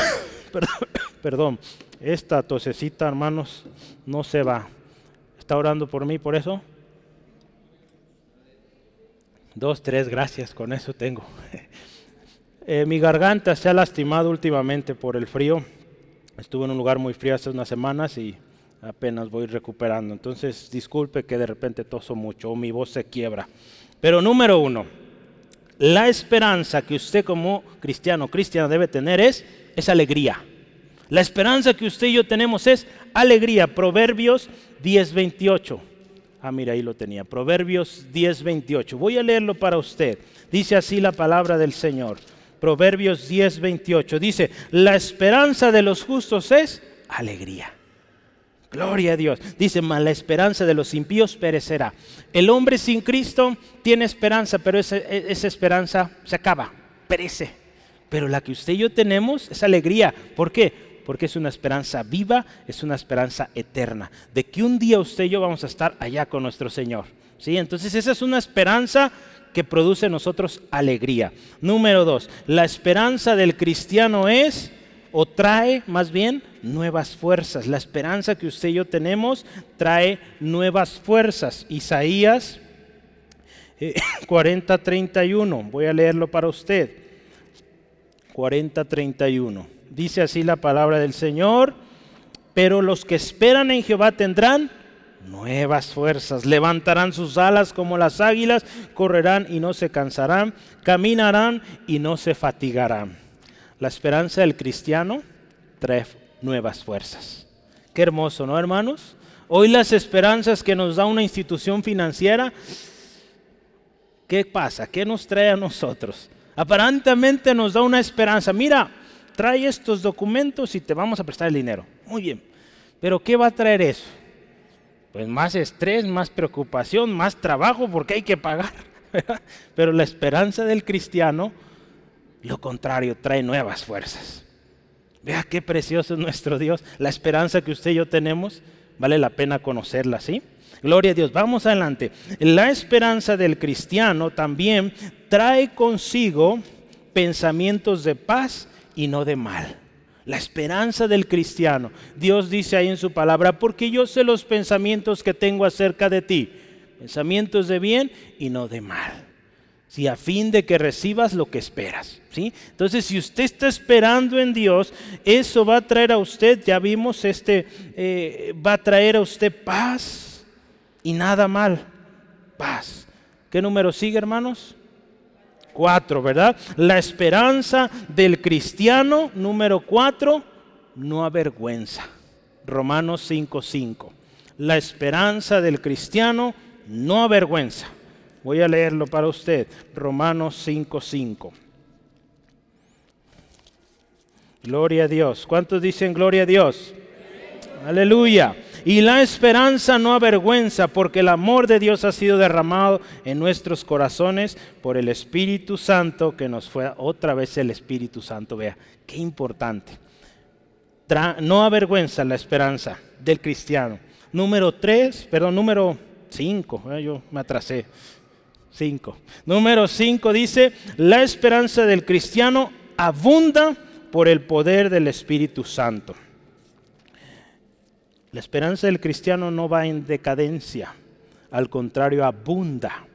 perdón, esta tosecita, hermanos, no se va. ¿Está orando por mí por eso? Dos, tres, gracias, con eso tengo. Eh, mi garganta se ha lastimado últimamente por el frío. Estuve en un lugar muy frío hace unas semanas y apenas voy recuperando. Entonces, disculpe que de repente toso mucho o mi voz se quiebra. Pero número uno, la esperanza que usted como cristiano, cristiano debe tener es, es alegría. La esperanza que usted y yo tenemos es alegría. Proverbios 10:28. Ah, mira, ahí lo tenía. Proverbios 10:28. Voy a leerlo para usted. Dice así la palabra del Señor. Proverbios 10:28. Dice, la esperanza de los justos es alegría. Gloria a Dios. Dice, mas la esperanza de los impíos perecerá. El hombre sin Cristo tiene esperanza, pero esa, esa esperanza se acaba, perece. Pero la que usted y yo tenemos es alegría. ¿Por qué? Porque es una esperanza viva, es una esperanza eterna, de que un día usted y yo vamos a estar allá con nuestro Señor. ¿sí? Entonces esa es una esperanza que produce en nosotros alegría. Número dos, la esperanza del cristiano es, o trae más bien, nuevas fuerzas. La esperanza que usted y yo tenemos trae nuevas fuerzas. Isaías 40:31, eh, voy a leerlo para usted. 40:31. Dice así la palabra del Señor, pero los que esperan en Jehová tendrán nuevas fuerzas, levantarán sus alas como las águilas, correrán y no se cansarán, caminarán y no se fatigarán. La esperanza del cristiano trae nuevas fuerzas. Qué hermoso, ¿no, hermanos? Hoy las esperanzas que nos da una institución financiera, ¿qué pasa? ¿Qué nos trae a nosotros? Aparentemente nos da una esperanza. Mira, trae estos documentos y te vamos a prestar el dinero. Muy bien. Pero ¿qué va a traer eso? Pues más estrés, más preocupación, más trabajo porque hay que pagar. Pero la esperanza del cristiano, lo contrario, trae nuevas fuerzas. Vea qué precioso es nuestro Dios. La esperanza que usted y yo tenemos, vale la pena conocerla, ¿sí? Gloria a Dios. Vamos adelante. La esperanza del cristiano también trae consigo pensamientos de paz y no de mal. La esperanza del cristiano. Dios dice ahí en su palabra, porque yo sé los pensamientos que tengo acerca de ti. Pensamientos de bien y no de mal. Si a fin de que recibas lo que esperas. ¿sí? Entonces, si usted está esperando en Dios, eso va a traer a usted, ya vimos, este, eh, va a traer a usted paz y nada mal. Paz. ¿Qué número sigue, hermanos? Cuatro, ¿verdad? La esperanza del cristiano, número cuatro, no avergüenza. Romanos 5.5. La esperanza del cristiano no avergüenza. Voy a leerlo para usted. Romanos 5.5. Gloria a Dios. ¿Cuántos dicen gloria a Dios? Aleluya. Y la esperanza no avergüenza, porque el amor de Dios ha sido derramado en nuestros corazones por el Espíritu Santo que nos fue otra vez el Espíritu Santo. Vea, qué importante. no avergüenza la esperanza del cristiano. Número tres, perdón, número cinco, eh, yo me atrasé. Cinco. Número cinco dice, la esperanza del cristiano abunda por el poder del Espíritu Santo. La esperanza del cristiano no va en decadencia, al contrario, abunda.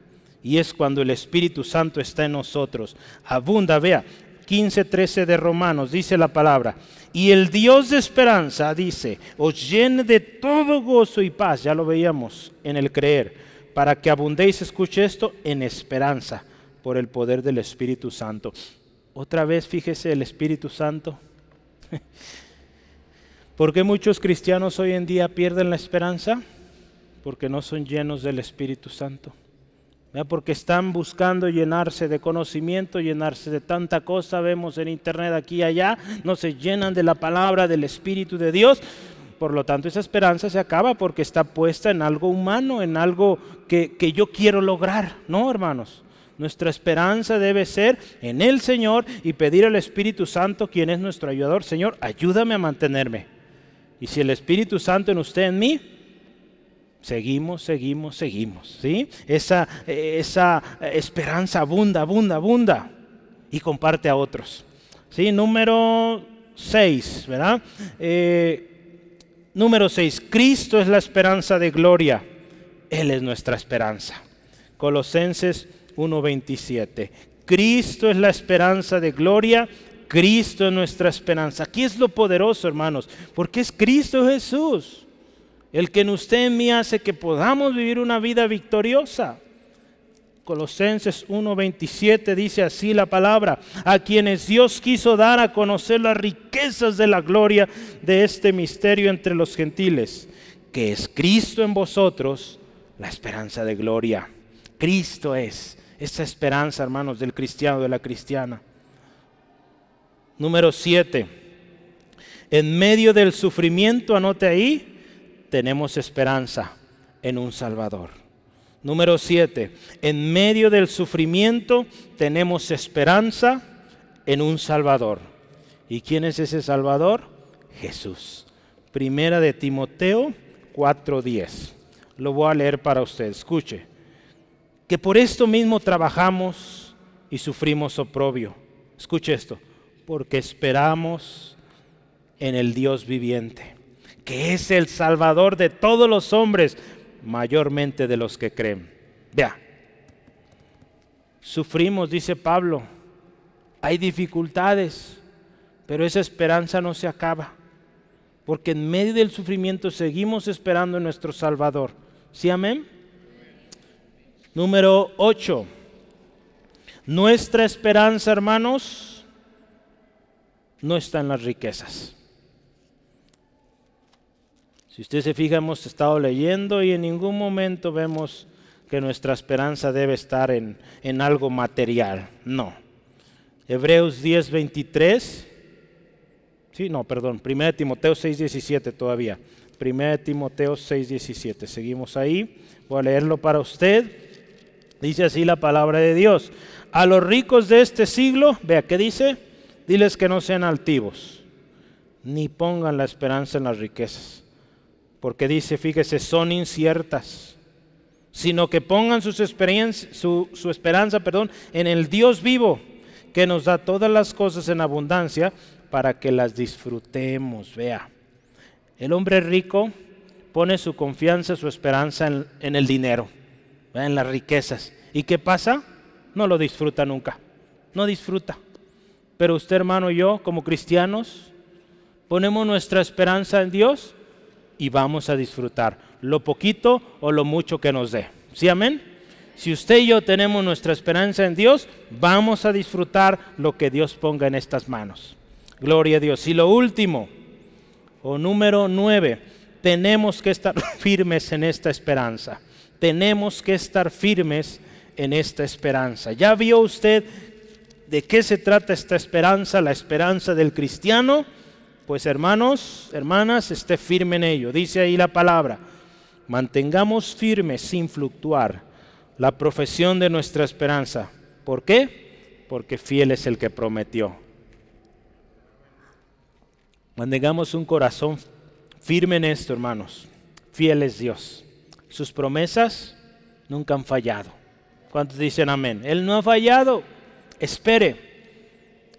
Y es cuando el Espíritu Santo está en nosotros. Abunda, vea, 15:13 de Romanos dice la palabra. Y el Dios de esperanza dice, os llene de todo gozo y paz, ya lo veíamos en el creer, para que abundéis, escuche esto, en esperanza por el poder del Espíritu Santo. Otra vez, fíjese el Espíritu Santo. ¿Por qué muchos cristianos hoy en día pierden la esperanza? Porque no son llenos del Espíritu Santo. Porque están buscando llenarse de conocimiento, llenarse de tanta cosa, vemos en internet aquí y allá, no se llenan de la palabra del Espíritu de Dios. Por lo tanto, esa esperanza se acaba porque está puesta en algo humano, en algo que, que yo quiero lograr. No, hermanos. Nuestra esperanza debe ser en el Señor y pedir al Espíritu Santo, quien es nuestro ayudador. Señor, ayúdame a mantenerme. Y si el Espíritu Santo en usted, en mí, seguimos, seguimos, seguimos. ¿sí? Esa, esa esperanza abunda, abunda, abunda. Y comparte a otros. ¿sí? Número 6, ¿verdad? Eh, número 6, Cristo es la esperanza de gloria. Él es nuestra esperanza. Colosenses 1:27. Cristo es la esperanza de gloria Cristo es nuestra esperanza. Aquí es lo poderoso, hermanos, porque es Cristo Jesús, el que en usted en mí hace que podamos vivir una vida victoriosa. Colosenses 1:27 dice así la palabra, a quienes Dios quiso dar a conocer las riquezas de la gloria de este misterio entre los gentiles, que es Cristo en vosotros, la esperanza de gloria. Cristo es esa esperanza, hermanos, del cristiano, de la cristiana. Número 7. En medio del sufrimiento, anote ahí, tenemos esperanza en un Salvador. Número 7. En medio del sufrimiento tenemos esperanza en un Salvador. ¿Y quién es ese Salvador? Jesús. Primera de Timoteo 4:10. Lo voy a leer para usted. Escuche. Que por esto mismo trabajamos y sufrimos oprobio. Escuche esto. Porque esperamos en el Dios viviente, que es el Salvador de todos los hombres mayormente de los que creen. Vea, sufrimos, dice Pablo, hay dificultades, pero esa esperanza no se acaba, porque en medio del sufrimiento seguimos esperando en nuestro Salvador. ¿Sí, amén? Número 8. Nuestra esperanza, hermanos, no está en las riquezas. Si usted se fija, hemos estado leyendo y en ningún momento vemos que nuestra esperanza debe estar en, algo material. No. Hebreos 10, 23. Sí, no, perdón. 1 Timoteo 6, 17 todavía. 1 Timoteo 6, 17. Seguimos ahí. Voy a leerlo para usted. Dice así la palabra de Dios. A los ricos de este siglo, vea qué dice, diles que no sean altivos, ni pongan la esperanza en las riquezas porque dice, fíjese, son inciertas, sino que pongan su, esperanza perdón, en el Dios vivo, que nos da todas las cosas en abundancia para que las disfrutemos. Vea, el hombre rico pone su confianza, su esperanza en, el dinero, en las riquezas. ¿Y qué pasa? No lo disfruta nunca, no disfruta. Pero usted, hermano, y yo, como cristianos, ponemos nuestra esperanza en Dios y vamos a disfrutar lo poquito o lo mucho que nos dé. ¿Sí, amén? Si usted y yo tenemos nuestra esperanza en Dios, vamos a disfrutar lo que Dios ponga en estas manos. Gloria a Dios. Y lo último, o número nueve, tenemos que estar firmes en esta esperanza. Tenemos que estar firmes en esta esperanza. ¿Ya vio usted de qué se trata esta esperanza, la esperanza del cristiano? Pues hermanos, hermanas, esté firme en ello. Dice ahí la palabra, mantengamos firme sin fluctuar la profesión de nuestra esperanza. ¿Por qué? Porque fiel es el que prometió. Mantengamos un corazón firme en esto, hermanos. Fiel es Dios. Sus promesas nunca han fallado. ¿Cuántos dicen amén? Él no ha fallado. Espere.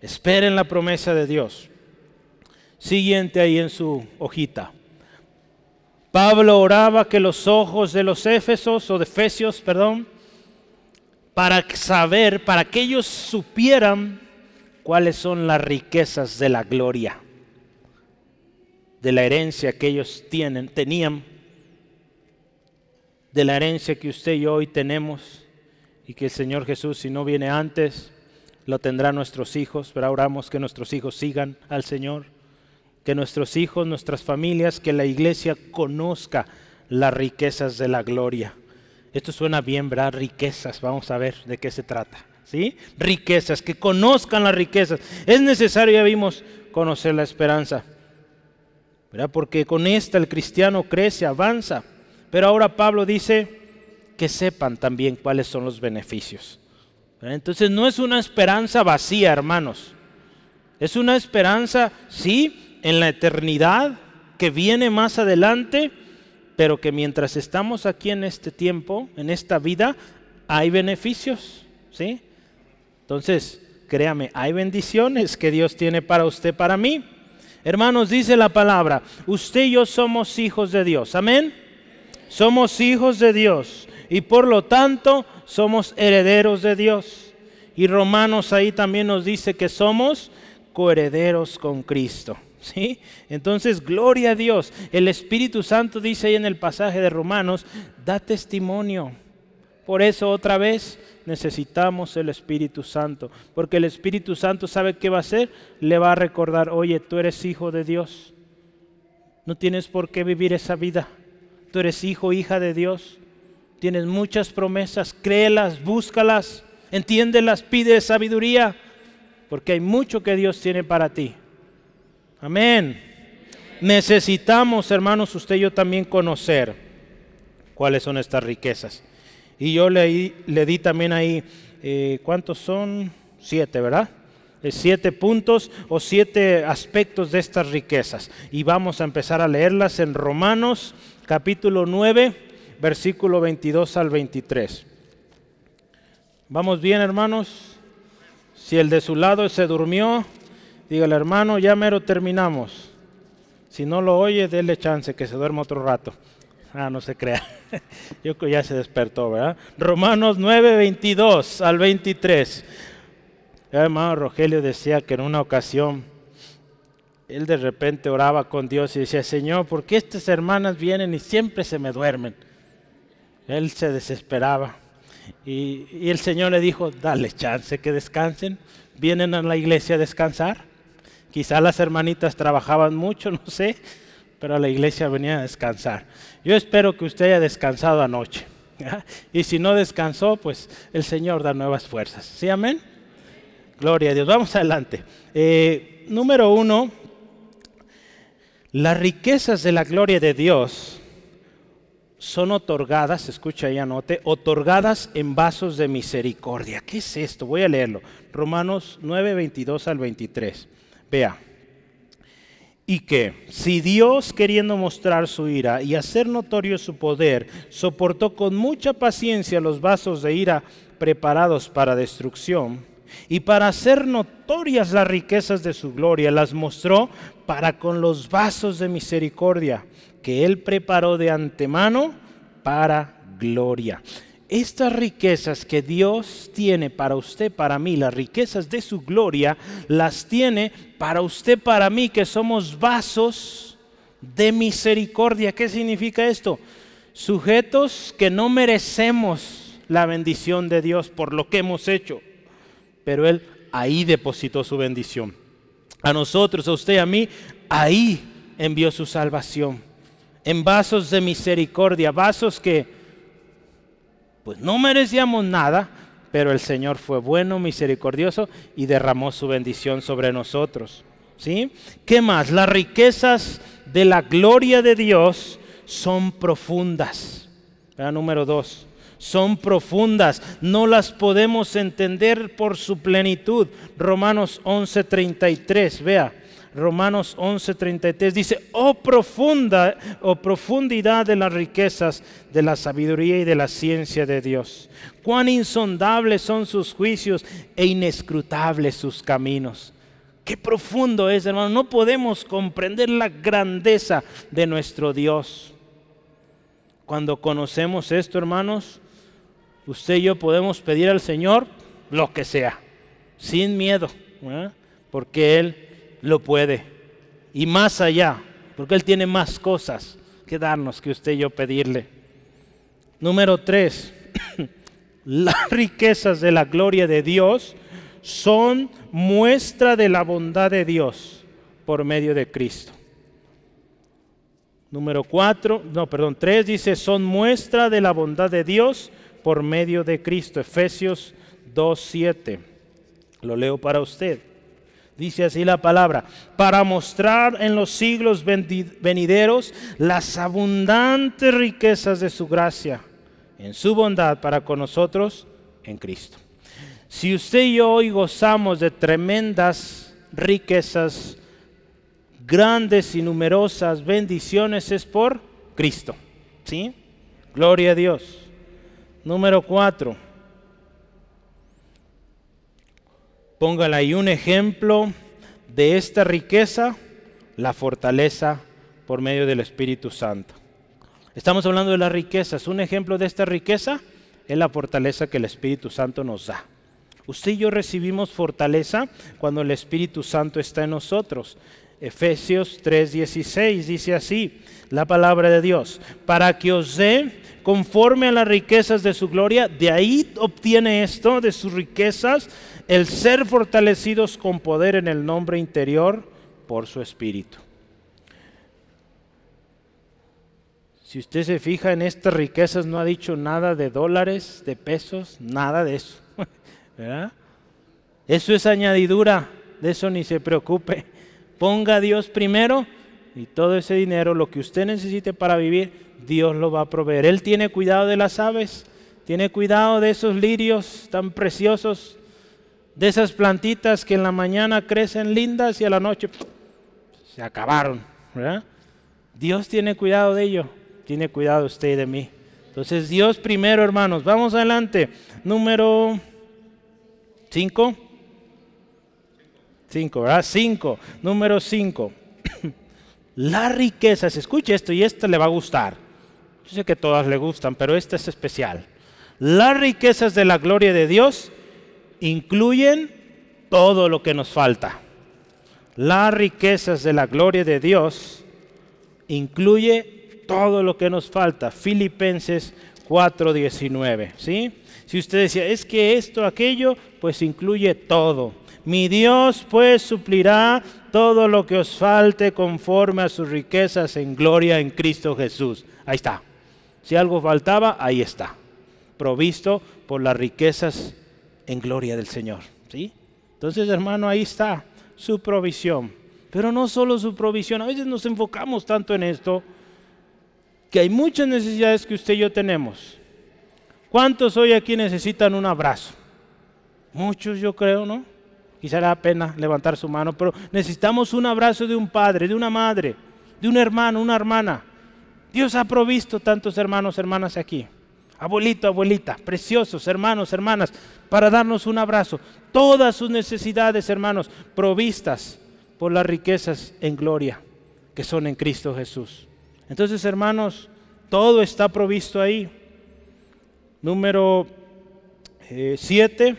Espere en la promesa de Dios siguiente ahí en su hojita. Pablo oraba que los ojos de los Éfesos o de Efesios, perdón, para saber, para que ellos supieran cuáles son las riquezas de la gloria, de la herencia que ellos tienen, tenían, de la herencia que usted y yo hoy tenemos y que el Señor Jesús, si no viene antes, lo tendrá nuestros hijos, pero oramos que nuestros hijos sigan al Señor que nuestros hijos, nuestras familias, que la iglesia conozca las riquezas de la gloria. Esto suena bien, ¿verdad? Riquezas, vamos a ver de qué se trata. ¿Sí? Riquezas, que conozcan las riquezas. Es necesario, ya vimos, conocer la esperanza. ¿verdad? Porque con esta el cristiano crece, avanza. Pero ahora Pablo dice que sepan también cuáles son los beneficios. Entonces no es una esperanza vacía, hermanos. Es una esperanza, sí, en la eternidad que viene más adelante, pero que mientras estamos aquí en este tiempo, en esta vida, hay beneficios, ¿sí? Entonces, créame, hay bendiciones que Dios tiene para usted, para mí. Hermanos, dice la palabra, usted y yo somos hijos de Dios, amén. Somos hijos de Dios y por lo tanto somos herederos de Dios. Y Romanos ahí también nos dice que somos coherederos con Cristo. ¿Sí? Entonces, gloria a Dios. El Espíritu Santo dice ahí en el pasaje de Romanos, da testimonio. Por eso otra vez necesitamos el Espíritu Santo, porque el Espíritu Santo sabe qué va a hacer, le va a recordar, oye, tú eres hijo de Dios, no tienes por qué vivir esa vida, tú eres hijo, hija de Dios, tienes muchas promesas, créelas, búscalas, entiéndelas, pide sabiduría, porque hay mucho que Dios tiene para ti. Amén. Necesitamos, hermanos, usted y yo también conocer cuáles son estas riquezas. Y yo le, di también ahí, eh, ¿cuántos son? Siete, ¿verdad? Eh, siete puntos o siete aspectos de estas riquezas. Y vamos a empezar a leerlas en Romanos capítulo 9, versículo 22 al 23. ¿Vamos bien, hermanos? Si el de su lado se durmió, dígale, hermano, ya mero terminamos. Si no lo oye, déle chance que se duerma otro rato. Ah, no se crea. Yo que ya se despertó, ¿verdad? Romanos 9, 22 al 23. El hermano Rogelio decía que en una ocasión él de repente oraba con Dios y decía, Señor, ¿por qué estas hermanas vienen y siempre se me duermen? Él se desesperaba. Y, el Señor le dijo, dale chance que descansen. Vienen a la iglesia a descansar. Quizá las hermanitas trabajaban mucho, no sé pero la iglesia venía a descansar. Yo espero que usted haya descansado anoche. Y si no descansó, pues el Señor da nuevas fuerzas. ¿Sí, amén? Gloria a Dios. Vamos adelante. Eh, número uno, las riquezas de la gloria de Dios son otorgadas, escucha y anote, otorgadas en vasos de misericordia. ¿Qué es esto? Voy a leerlo. Romanos 9, 22 al 23. Vea y que si Dios, queriendo mostrar su ira y hacer notorio su poder, soportó con mucha paciencia los vasos de ira preparados para destrucción, y para hacer notorias las riquezas de su gloria, las mostró para con los vasos de misericordia que él preparó de antemano para gloria estas riquezas que Dios tiene para usted, para mí, las riquezas de su gloria, las tiene para usted, para mí, que somos vasos de misericordia. ¿Qué significa esto? Sujetos que no merecemos la bendición de Dios por lo que hemos hecho, pero Él ahí depositó su bendición. A nosotros, a usted, a mí, ahí envió su salvación. En vasos de misericordia, vasos que pues no merecíamos nada, pero el Señor fue bueno, misericordioso y derramó su bendición sobre nosotros. ¿Sí? ¿Qué más? Las riquezas de la gloria de Dios son profundas. Número dos, son profundas, no las podemos entender por su plenitud. Romanos 11:33, vea. Romanos 11:33 dice, oh profunda, oh profundidad de las riquezas de la sabiduría y de la ciencia de Dios. Cuán insondables son sus juicios e inescrutables sus caminos. Qué profundo es, hermano. No podemos comprender la grandeza de nuestro Dios. Cuando conocemos esto, hermanos, usted y yo podemos pedir al Señor lo que sea, sin miedo, porque Él lo puede. Y más allá, porque Él tiene más cosas que darnos que usted y yo pedirle. Número tres, las riquezas de la gloria de Dios son muestra de la bondad de Dios por medio de Cristo. Número cuatro, no, perdón, tres dice, son muestra de la bondad de Dios por medio de Cristo. Efesios 2.7. Lo leo para usted. Dice así la palabra, para mostrar en los siglos venideros las abundantes riquezas de su gracia, en su bondad para con nosotros en Cristo. Si usted y yo hoy gozamos de tremendas riquezas, grandes y numerosas bendiciones, es por Cristo. ¿Sí? Gloria a Dios. Número cuatro Póngale ahí un ejemplo de esta riqueza, la fortaleza por medio del Espíritu Santo. Estamos hablando de las riquezas. Un ejemplo de esta riqueza es la fortaleza que el Espíritu Santo nos da. Usted y yo recibimos fortaleza cuando el Espíritu Santo está en nosotros. Efesios 3:16 dice así, la palabra de Dios, para que os dé conforme a las riquezas de su gloria, de ahí obtiene esto, de sus riquezas, el ser fortalecidos con poder en el nombre interior por su espíritu. Si usted se fija en estas riquezas, no ha dicho nada de dólares, de pesos, nada de eso. Eso es añadidura, de eso ni se preocupe. Ponga a Dios primero y todo ese dinero, lo que usted necesite para vivir, Dios lo va a proveer. Él tiene cuidado de las aves, tiene cuidado de esos lirios tan preciosos, de esas plantitas que en la mañana crecen lindas y a la noche se acabaron. Dios tiene cuidado de ello, tiene cuidado usted y de mí. Entonces Dios primero, hermanos. Vamos adelante. Número 5. 5, ¿verdad? 5. Número 5. Las riquezas, escuche esto y esto le va a gustar. Yo sé que todas le gustan, pero esta es especial. Las riquezas de la gloria de Dios incluyen todo lo que nos falta. Las riquezas de la gloria de Dios incluye todo lo que nos falta. Filipenses 4:19, ¿sí? Si usted decía, es que esto, aquello, pues incluye todo. Mi Dios pues suplirá todo lo que os falte conforme a sus riquezas en gloria en Cristo Jesús. Ahí está. Si algo faltaba, ahí está. Provisto por las riquezas en gloria del Señor. ¿sí? Entonces, hermano, ahí está su provisión. Pero no solo su provisión. A veces nos enfocamos tanto en esto que hay muchas necesidades que usted y yo tenemos. ¿Cuántos hoy aquí necesitan un abrazo? Muchos yo creo, ¿no? Quizá da pena levantar su mano, pero necesitamos un abrazo de un padre, de una madre, de un hermano, una hermana. Dios ha provisto tantos hermanos, hermanas aquí. Abuelito, abuelita, preciosos hermanos, hermanas, para darnos un abrazo. Todas sus necesidades, hermanos, provistas por las riquezas en gloria que son en Cristo Jesús. Entonces, hermanos, todo está provisto ahí. Número 7. Eh,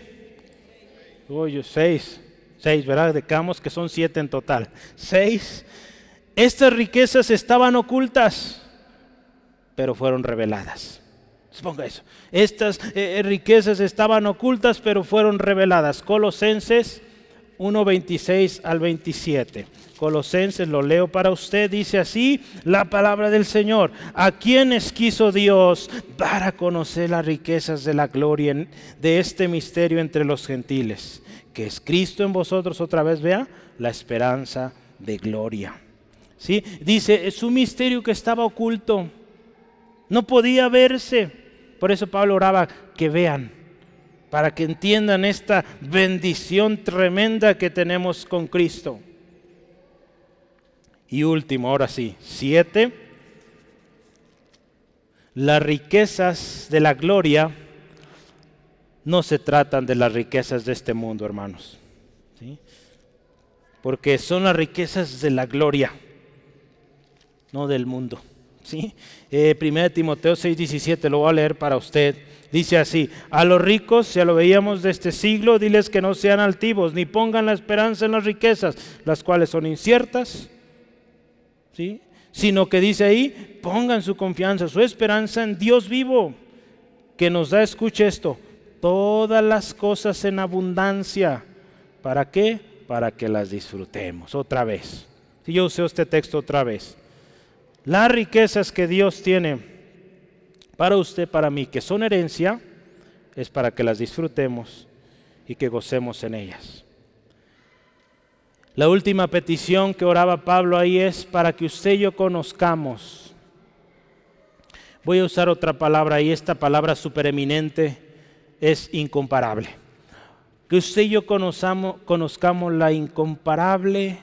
Oye, 6. 6, ¿verdad? Decamos que son 7 en total. 6. Estas riquezas estaban ocultas, pero fueron reveladas. Suponga eso. Estas eh, riquezas estaban ocultas, pero fueron reveladas. Colosenses 1, 26 al 27. Colosenses, lo leo para usted, dice así la palabra del Señor. A quienes quiso Dios para conocer las riquezas de la gloria de este misterio entre los gentiles, que es Cristo en vosotros, otra vez vea, la esperanza de gloria. ¿Sí? Dice, es un misterio que estaba oculto, no podía verse. Por eso Pablo oraba que vean, para que entiendan esta bendición tremenda que tenemos con Cristo. Y último, ahora sí, siete. Las riquezas de la gloria no se tratan de las riquezas de este mundo, hermanos. Porque son las riquezas de la gloria, no del mundo. ¿sí? Eh, 1 Timoteo 6:17, lo voy a leer para usted. Dice así, a los ricos, ya lo veíamos de este siglo, diles que no sean altivos, ni pongan la esperanza en las riquezas, las cuales son inciertas Sino que dice ahí, pongan su confianza, su esperanza en Dios vivo, que nos da, escuche esto, todas las cosas en abundancia. ¿Para qué? Para que las disfrutemos. Otra vez. Si yo usé este texto otra vez. Las riquezas que Dios tiene para usted, para mí, que son herencia, es para que las disfrutemos y que gocemos en ellas. La última petición que oraba Pablo ahí es para que usted y yo conozcamos. Voy a usar otra palabra y esta palabra supereminente es incomparable. Que usted y yo conozcamos, conozcamos la incomparable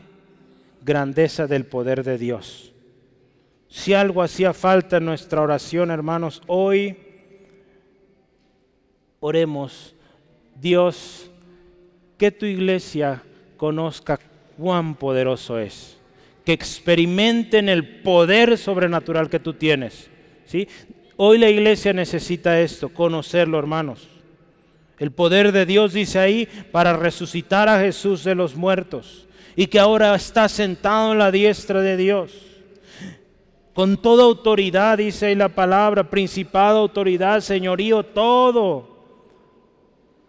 grandeza del poder de Dios. Si algo hacía falta en nuestra oración, hermanos, hoy oremos, Dios, que tu iglesia conozca cuán poderoso es. Que experimenten el poder sobrenatural que tú tienes. ¿sí? Hoy la iglesia necesita esto, conocerlo, hermanos. El poder de Dios dice ahí para resucitar a Jesús de los muertos y que ahora está sentado en la diestra de Dios. Con toda autoridad, dice la palabra, principado, autoridad, señorío, todo.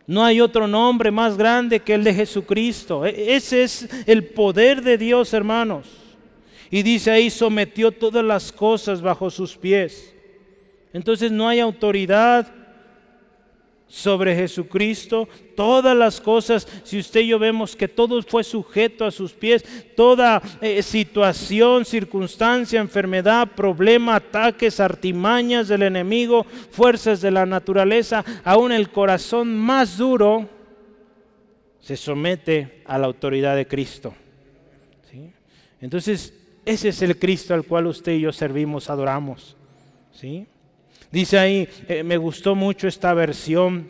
No hay otro nombre más grande que el de Jesucristo. E, ese es el poder de Dios, hermanos. Y dice ahí, sometió todas las cosas bajo sus pies. Entonces no hay autoridad sobre Jesucristo, todas las cosas, si usted y yo vemos que todo fue sujeto a sus pies, toda eh, situación, circunstancia, enfermedad, problema, ataques, artimañas del enemigo, fuerzas de la naturaleza, aún el corazón más duro, se somete a la autoridad de Cristo. Entonces, ese es el Cristo al cual usted y yo servimos, adoramos. ¿sí? Dice ahí, eh, me gustó mucho esta versión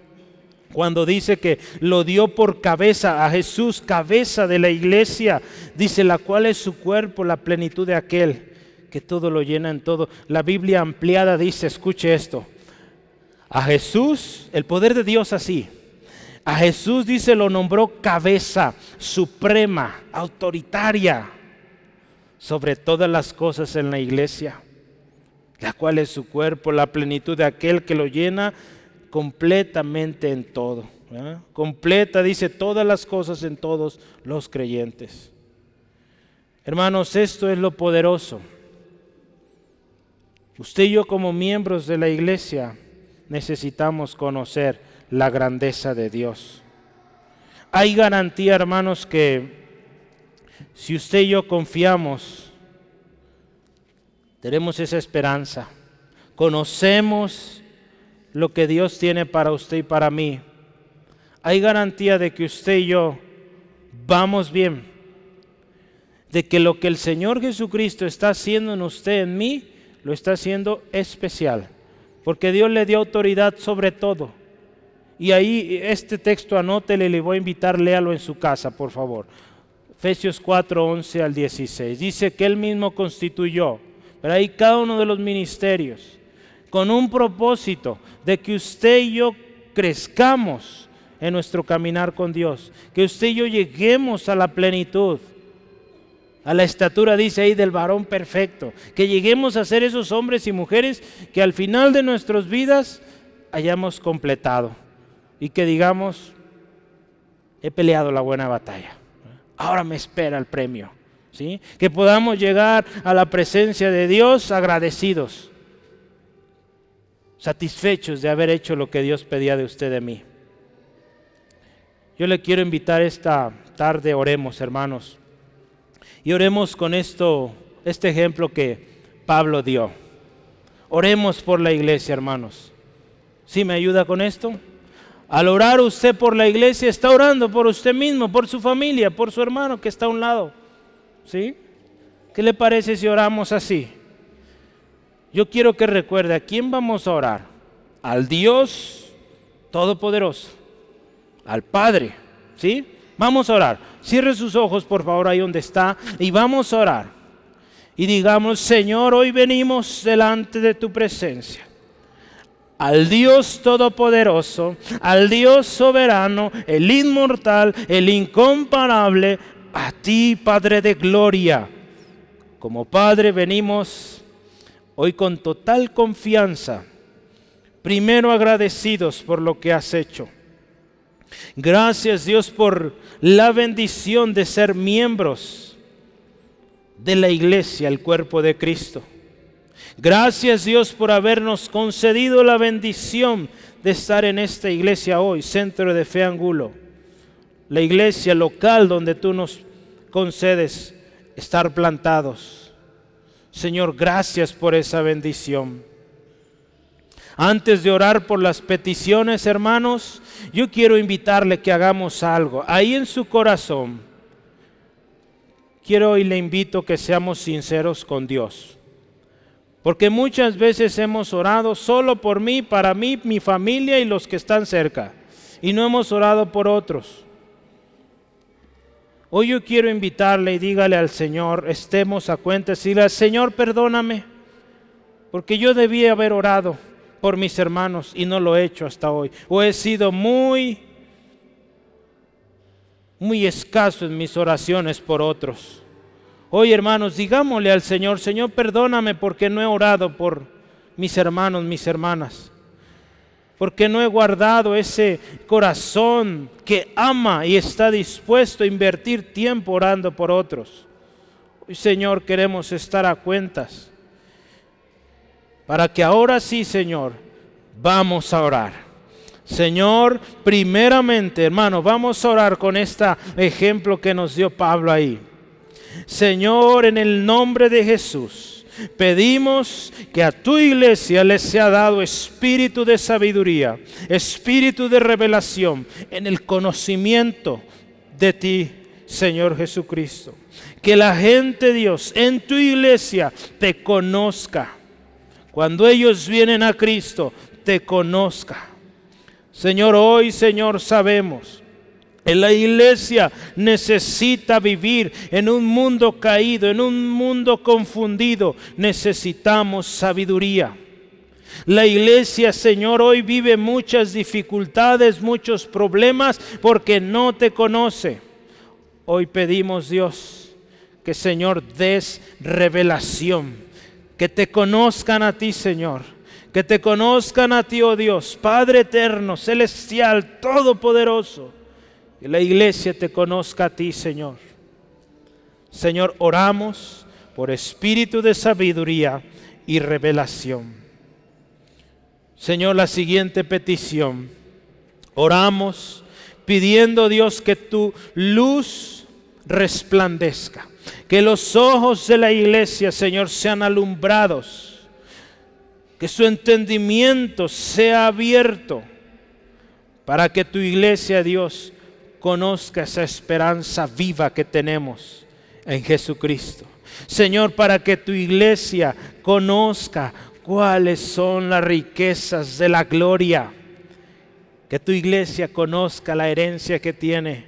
cuando dice que lo dio por cabeza a Jesús, cabeza de la iglesia, dice la cual es su cuerpo, la plenitud de aquel que todo lo llena en todo. La Biblia ampliada dice, escuche esto, a Jesús, el poder de Dios así, a Jesús dice lo nombró cabeza suprema, autoritaria sobre todas las cosas en la iglesia la cual es su cuerpo, la plenitud de aquel que lo llena completamente en todo. Completa, dice, todas las cosas en todos los creyentes. Hermanos, esto es lo poderoso. Usted y yo como miembros de la iglesia necesitamos conocer la grandeza de Dios. Hay garantía, hermanos, que si usted y yo confiamos tenemos esa esperanza. Conocemos lo que Dios tiene para usted y para mí. Hay garantía de que usted y yo vamos bien. De que lo que el Señor Jesucristo está haciendo en usted, en mí, lo está haciendo especial. Porque Dios le dio autoridad sobre todo. Y ahí este texto anótele, le voy a invitar, léalo en su casa, por favor. Efesios 4, 11 al 16. Dice que Él mismo constituyó pero ahí cada uno de los ministerios, con un propósito de que usted y yo crezcamos en nuestro caminar con Dios, que usted y yo lleguemos a la plenitud, a la estatura, dice ahí, del varón perfecto, que lleguemos a ser esos hombres y mujeres que al final de nuestras vidas hayamos completado y que digamos, he peleado la buena batalla, ahora me espera el premio. Que podamos llegar a la presencia de Dios agradecidos, satisfechos de haber hecho lo que Dios pedía de usted de mí. Yo le quiero invitar esta tarde, oremos hermanos, y oremos con esto, este ejemplo que Pablo dio. Oremos por la iglesia, hermanos. ¿Sí me ayuda con esto? Al orar usted por la iglesia, está orando por usted mismo, por su familia, por su hermano que está a un lado. ¿Sí? ¿Qué le parece si oramos así? Yo quiero que recuerde a quién vamos a orar. Al Dios Todopoderoso, al Padre. ¿Sí? Vamos a orar. Cierre sus ojos, por favor, ahí donde está, y vamos a orar. Y digamos, Señor, hoy venimos delante de tu presencia. Al Dios Todopoderoso, al Dios soberano, el inmortal, el incomparable, a ti, Padre de Gloria. Como Padre venimos hoy con total confianza, primero agradecidos por lo que has hecho. Gracias Dios por la bendición de ser miembros de la iglesia, el cuerpo de Cristo. Gracias Dios por habernos concedido la bendición de estar en esta iglesia hoy, Centro de Fe Angulo la iglesia local donde tú nos concedes estar plantados. Señor, gracias por esa bendición. Antes de orar por las peticiones, hermanos, yo quiero invitarle que hagamos algo. Ahí en su corazón, quiero y le invito que seamos sinceros con Dios. Porque muchas veces hemos orado solo por mí, para mí, mi familia y los que están cerca. Y no hemos orado por otros. Hoy yo quiero invitarle y dígale al Señor, estemos a cuenta, decirle, Señor, perdóname, porque yo debía haber orado por mis hermanos y no lo he hecho hasta hoy. O he sido muy, muy escaso en mis oraciones por otros. Hoy, hermanos, digámosle al Señor, Señor, perdóname porque no he orado por mis hermanos, mis hermanas. Porque no he guardado ese corazón que ama y está dispuesto a invertir tiempo orando por otros. Señor, queremos estar a cuentas. Para que ahora sí, Señor, vamos a orar. Señor, primeramente, hermano, vamos a orar con este ejemplo que nos dio Pablo ahí. Señor, en el nombre de Jesús, pedimos que a tu iglesia le sea dado espíritu de sabiduría, espíritu de revelación en el conocimiento de ti, Señor Jesucristo. Que la gente, Dios, en tu iglesia te conozca. Cuando ellos vienen a Cristo, te conozca Señor, hoy, Señor, sabemos. La iglesia necesita vivir en un mundo caído, en un mundo confundido. Necesitamos sabiduría. La iglesia, Señor, hoy vive muchas dificultades, muchos problemas porque no te conoce. Hoy pedimos, Dios, que Señor des revelación, que te conozcan a ti, Señor que te conozcan a ti, oh Dios, Padre eterno, celestial, todopoderoso. Que la iglesia te conozca a ti, Señor. Señor, oramos por espíritu de sabiduría y revelación. Señor, la siguiente petición. Oramos pidiendo, Dios, que tu luz resplandezca. Que los ojos de la iglesia, Señor, sean alumbrados que su entendimiento sea abierto para que tu iglesia, Dios, conozca esa esperanza viva que tenemos en Jesucristo. Señor, para que tu iglesia conozca cuáles son las riquezas de la gloria. Que tu iglesia conozca la herencia que tiene,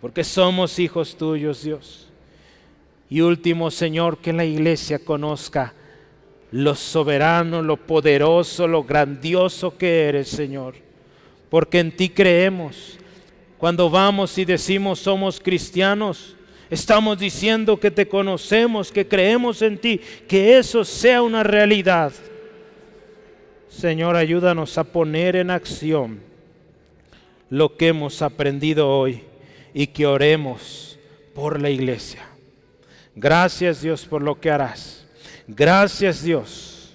porque somos hijos tuyos, Dios. Y último, Señor, que la iglesia conozca lo soberano, lo poderoso, lo grandioso que eres, Señor. Porque en ti creemos. Cuando vamos y decimos somos cristianos, estamos diciendo que te conocemos, que creemos en ti, que eso sea una realidad. Señor, ayúdanos a poner en acción lo que hemos aprendido hoy y que oremos por la iglesia. Gracias Dios por lo que harás. Gracias Dios.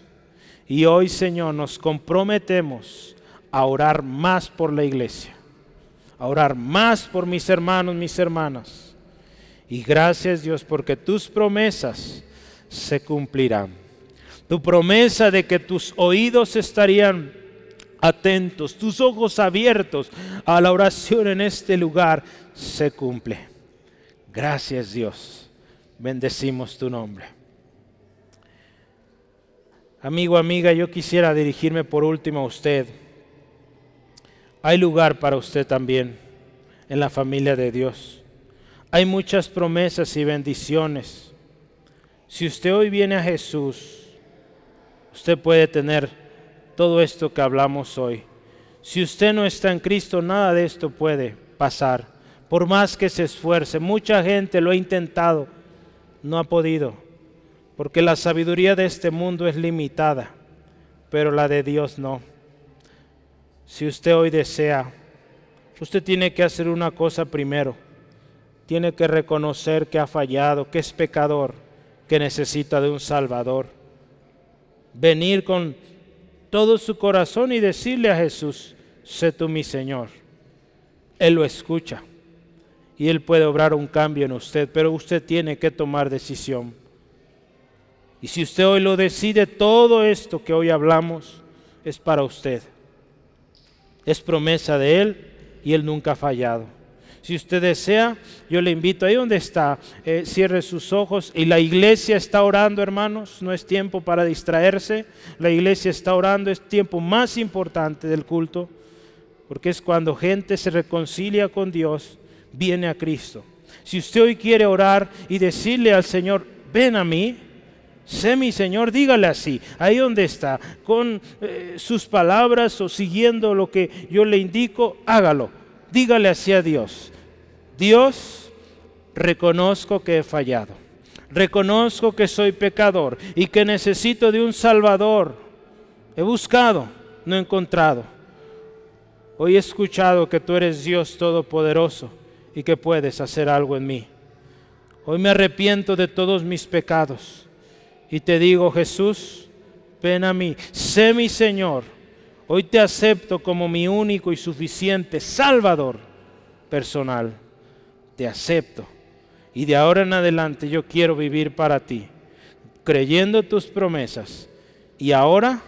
Y hoy Señor nos comprometemos a orar más por la iglesia, a orar más por mis hermanos, mis hermanas. Y gracias Dios porque tus promesas se cumplirán. Tu promesa de que tus oídos estarían atentos, tus ojos abiertos a la oración en este lugar se cumple. Gracias Dios. Bendecimos tu nombre. Amigo, amiga, yo quisiera dirigirme por último a usted. Hay lugar para usted también en la familia de Dios. Hay muchas promesas y bendiciones. Si usted hoy viene a Jesús, usted puede tener todo esto que hablamos hoy. Si usted no está en Cristo, nada de esto puede pasar. Por más que se esfuerce, mucha gente lo ha intentado, no ha podido porque la sabiduría de este mundo es limitada, pero la de Dios no. Si usted hoy desea, usted tiene que hacer una cosa primero. Tiene que reconocer que ha fallado, que es pecador, que necesita de un Salvador. Venir con todo su corazón y decirle a Jesús, sé tú mi Señor. Él lo escucha y Él puede obrar un cambio en usted, pero usted tiene que tomar decisión. Y si usted hoy lo decide, todo esto que hoy hablamos es para usted. Es promesa de Él y Él nunca ha fallado. Si usted desea, yo le invito ahí donde está, eh, cierre sus ojos y la iglesia está orando, hermanos. No es tiempo para distraerse. La iglesia está orando, es tiempo más importante del culto, porque es cuando gente se reconcilia con Dios, viene a Cristo. Si usted hoy quiere orar y decirle al Señor, ven a mí, Sé mi Señor, dígale así, ahí donde está, con eh, sus palabras o siguiendo lo que yo le indico, hágalo. Dígale así a Dios. Dios, reconozco que he fallado. Reconozco que soy pecador y que necesito de un Salvador. He buscado, no he encontrado. Hoy he escuchado que tú eres Dios Todopoderoso y que puedes hacer algo en mí. Hoy me arrepiento de todos mis pecados y te digo, Jesús, ven a mí, sé mi Señor. Hoy te acepto como mi único y suficiente Salvador personal. Te acepto. Y de ahora en adelante yo quiero vivir para ti, creyendo tus promesas. Y ahora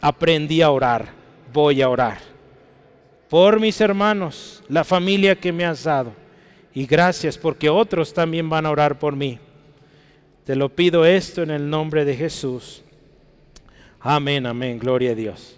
aprendí a orar, voy a orar. Por mis hermanos, la familia que me has dado. Y gracias porque otros también van a orar por mí. Te lo pido esto en el nombre de Jesús. Amén, amén, gloria a Dios.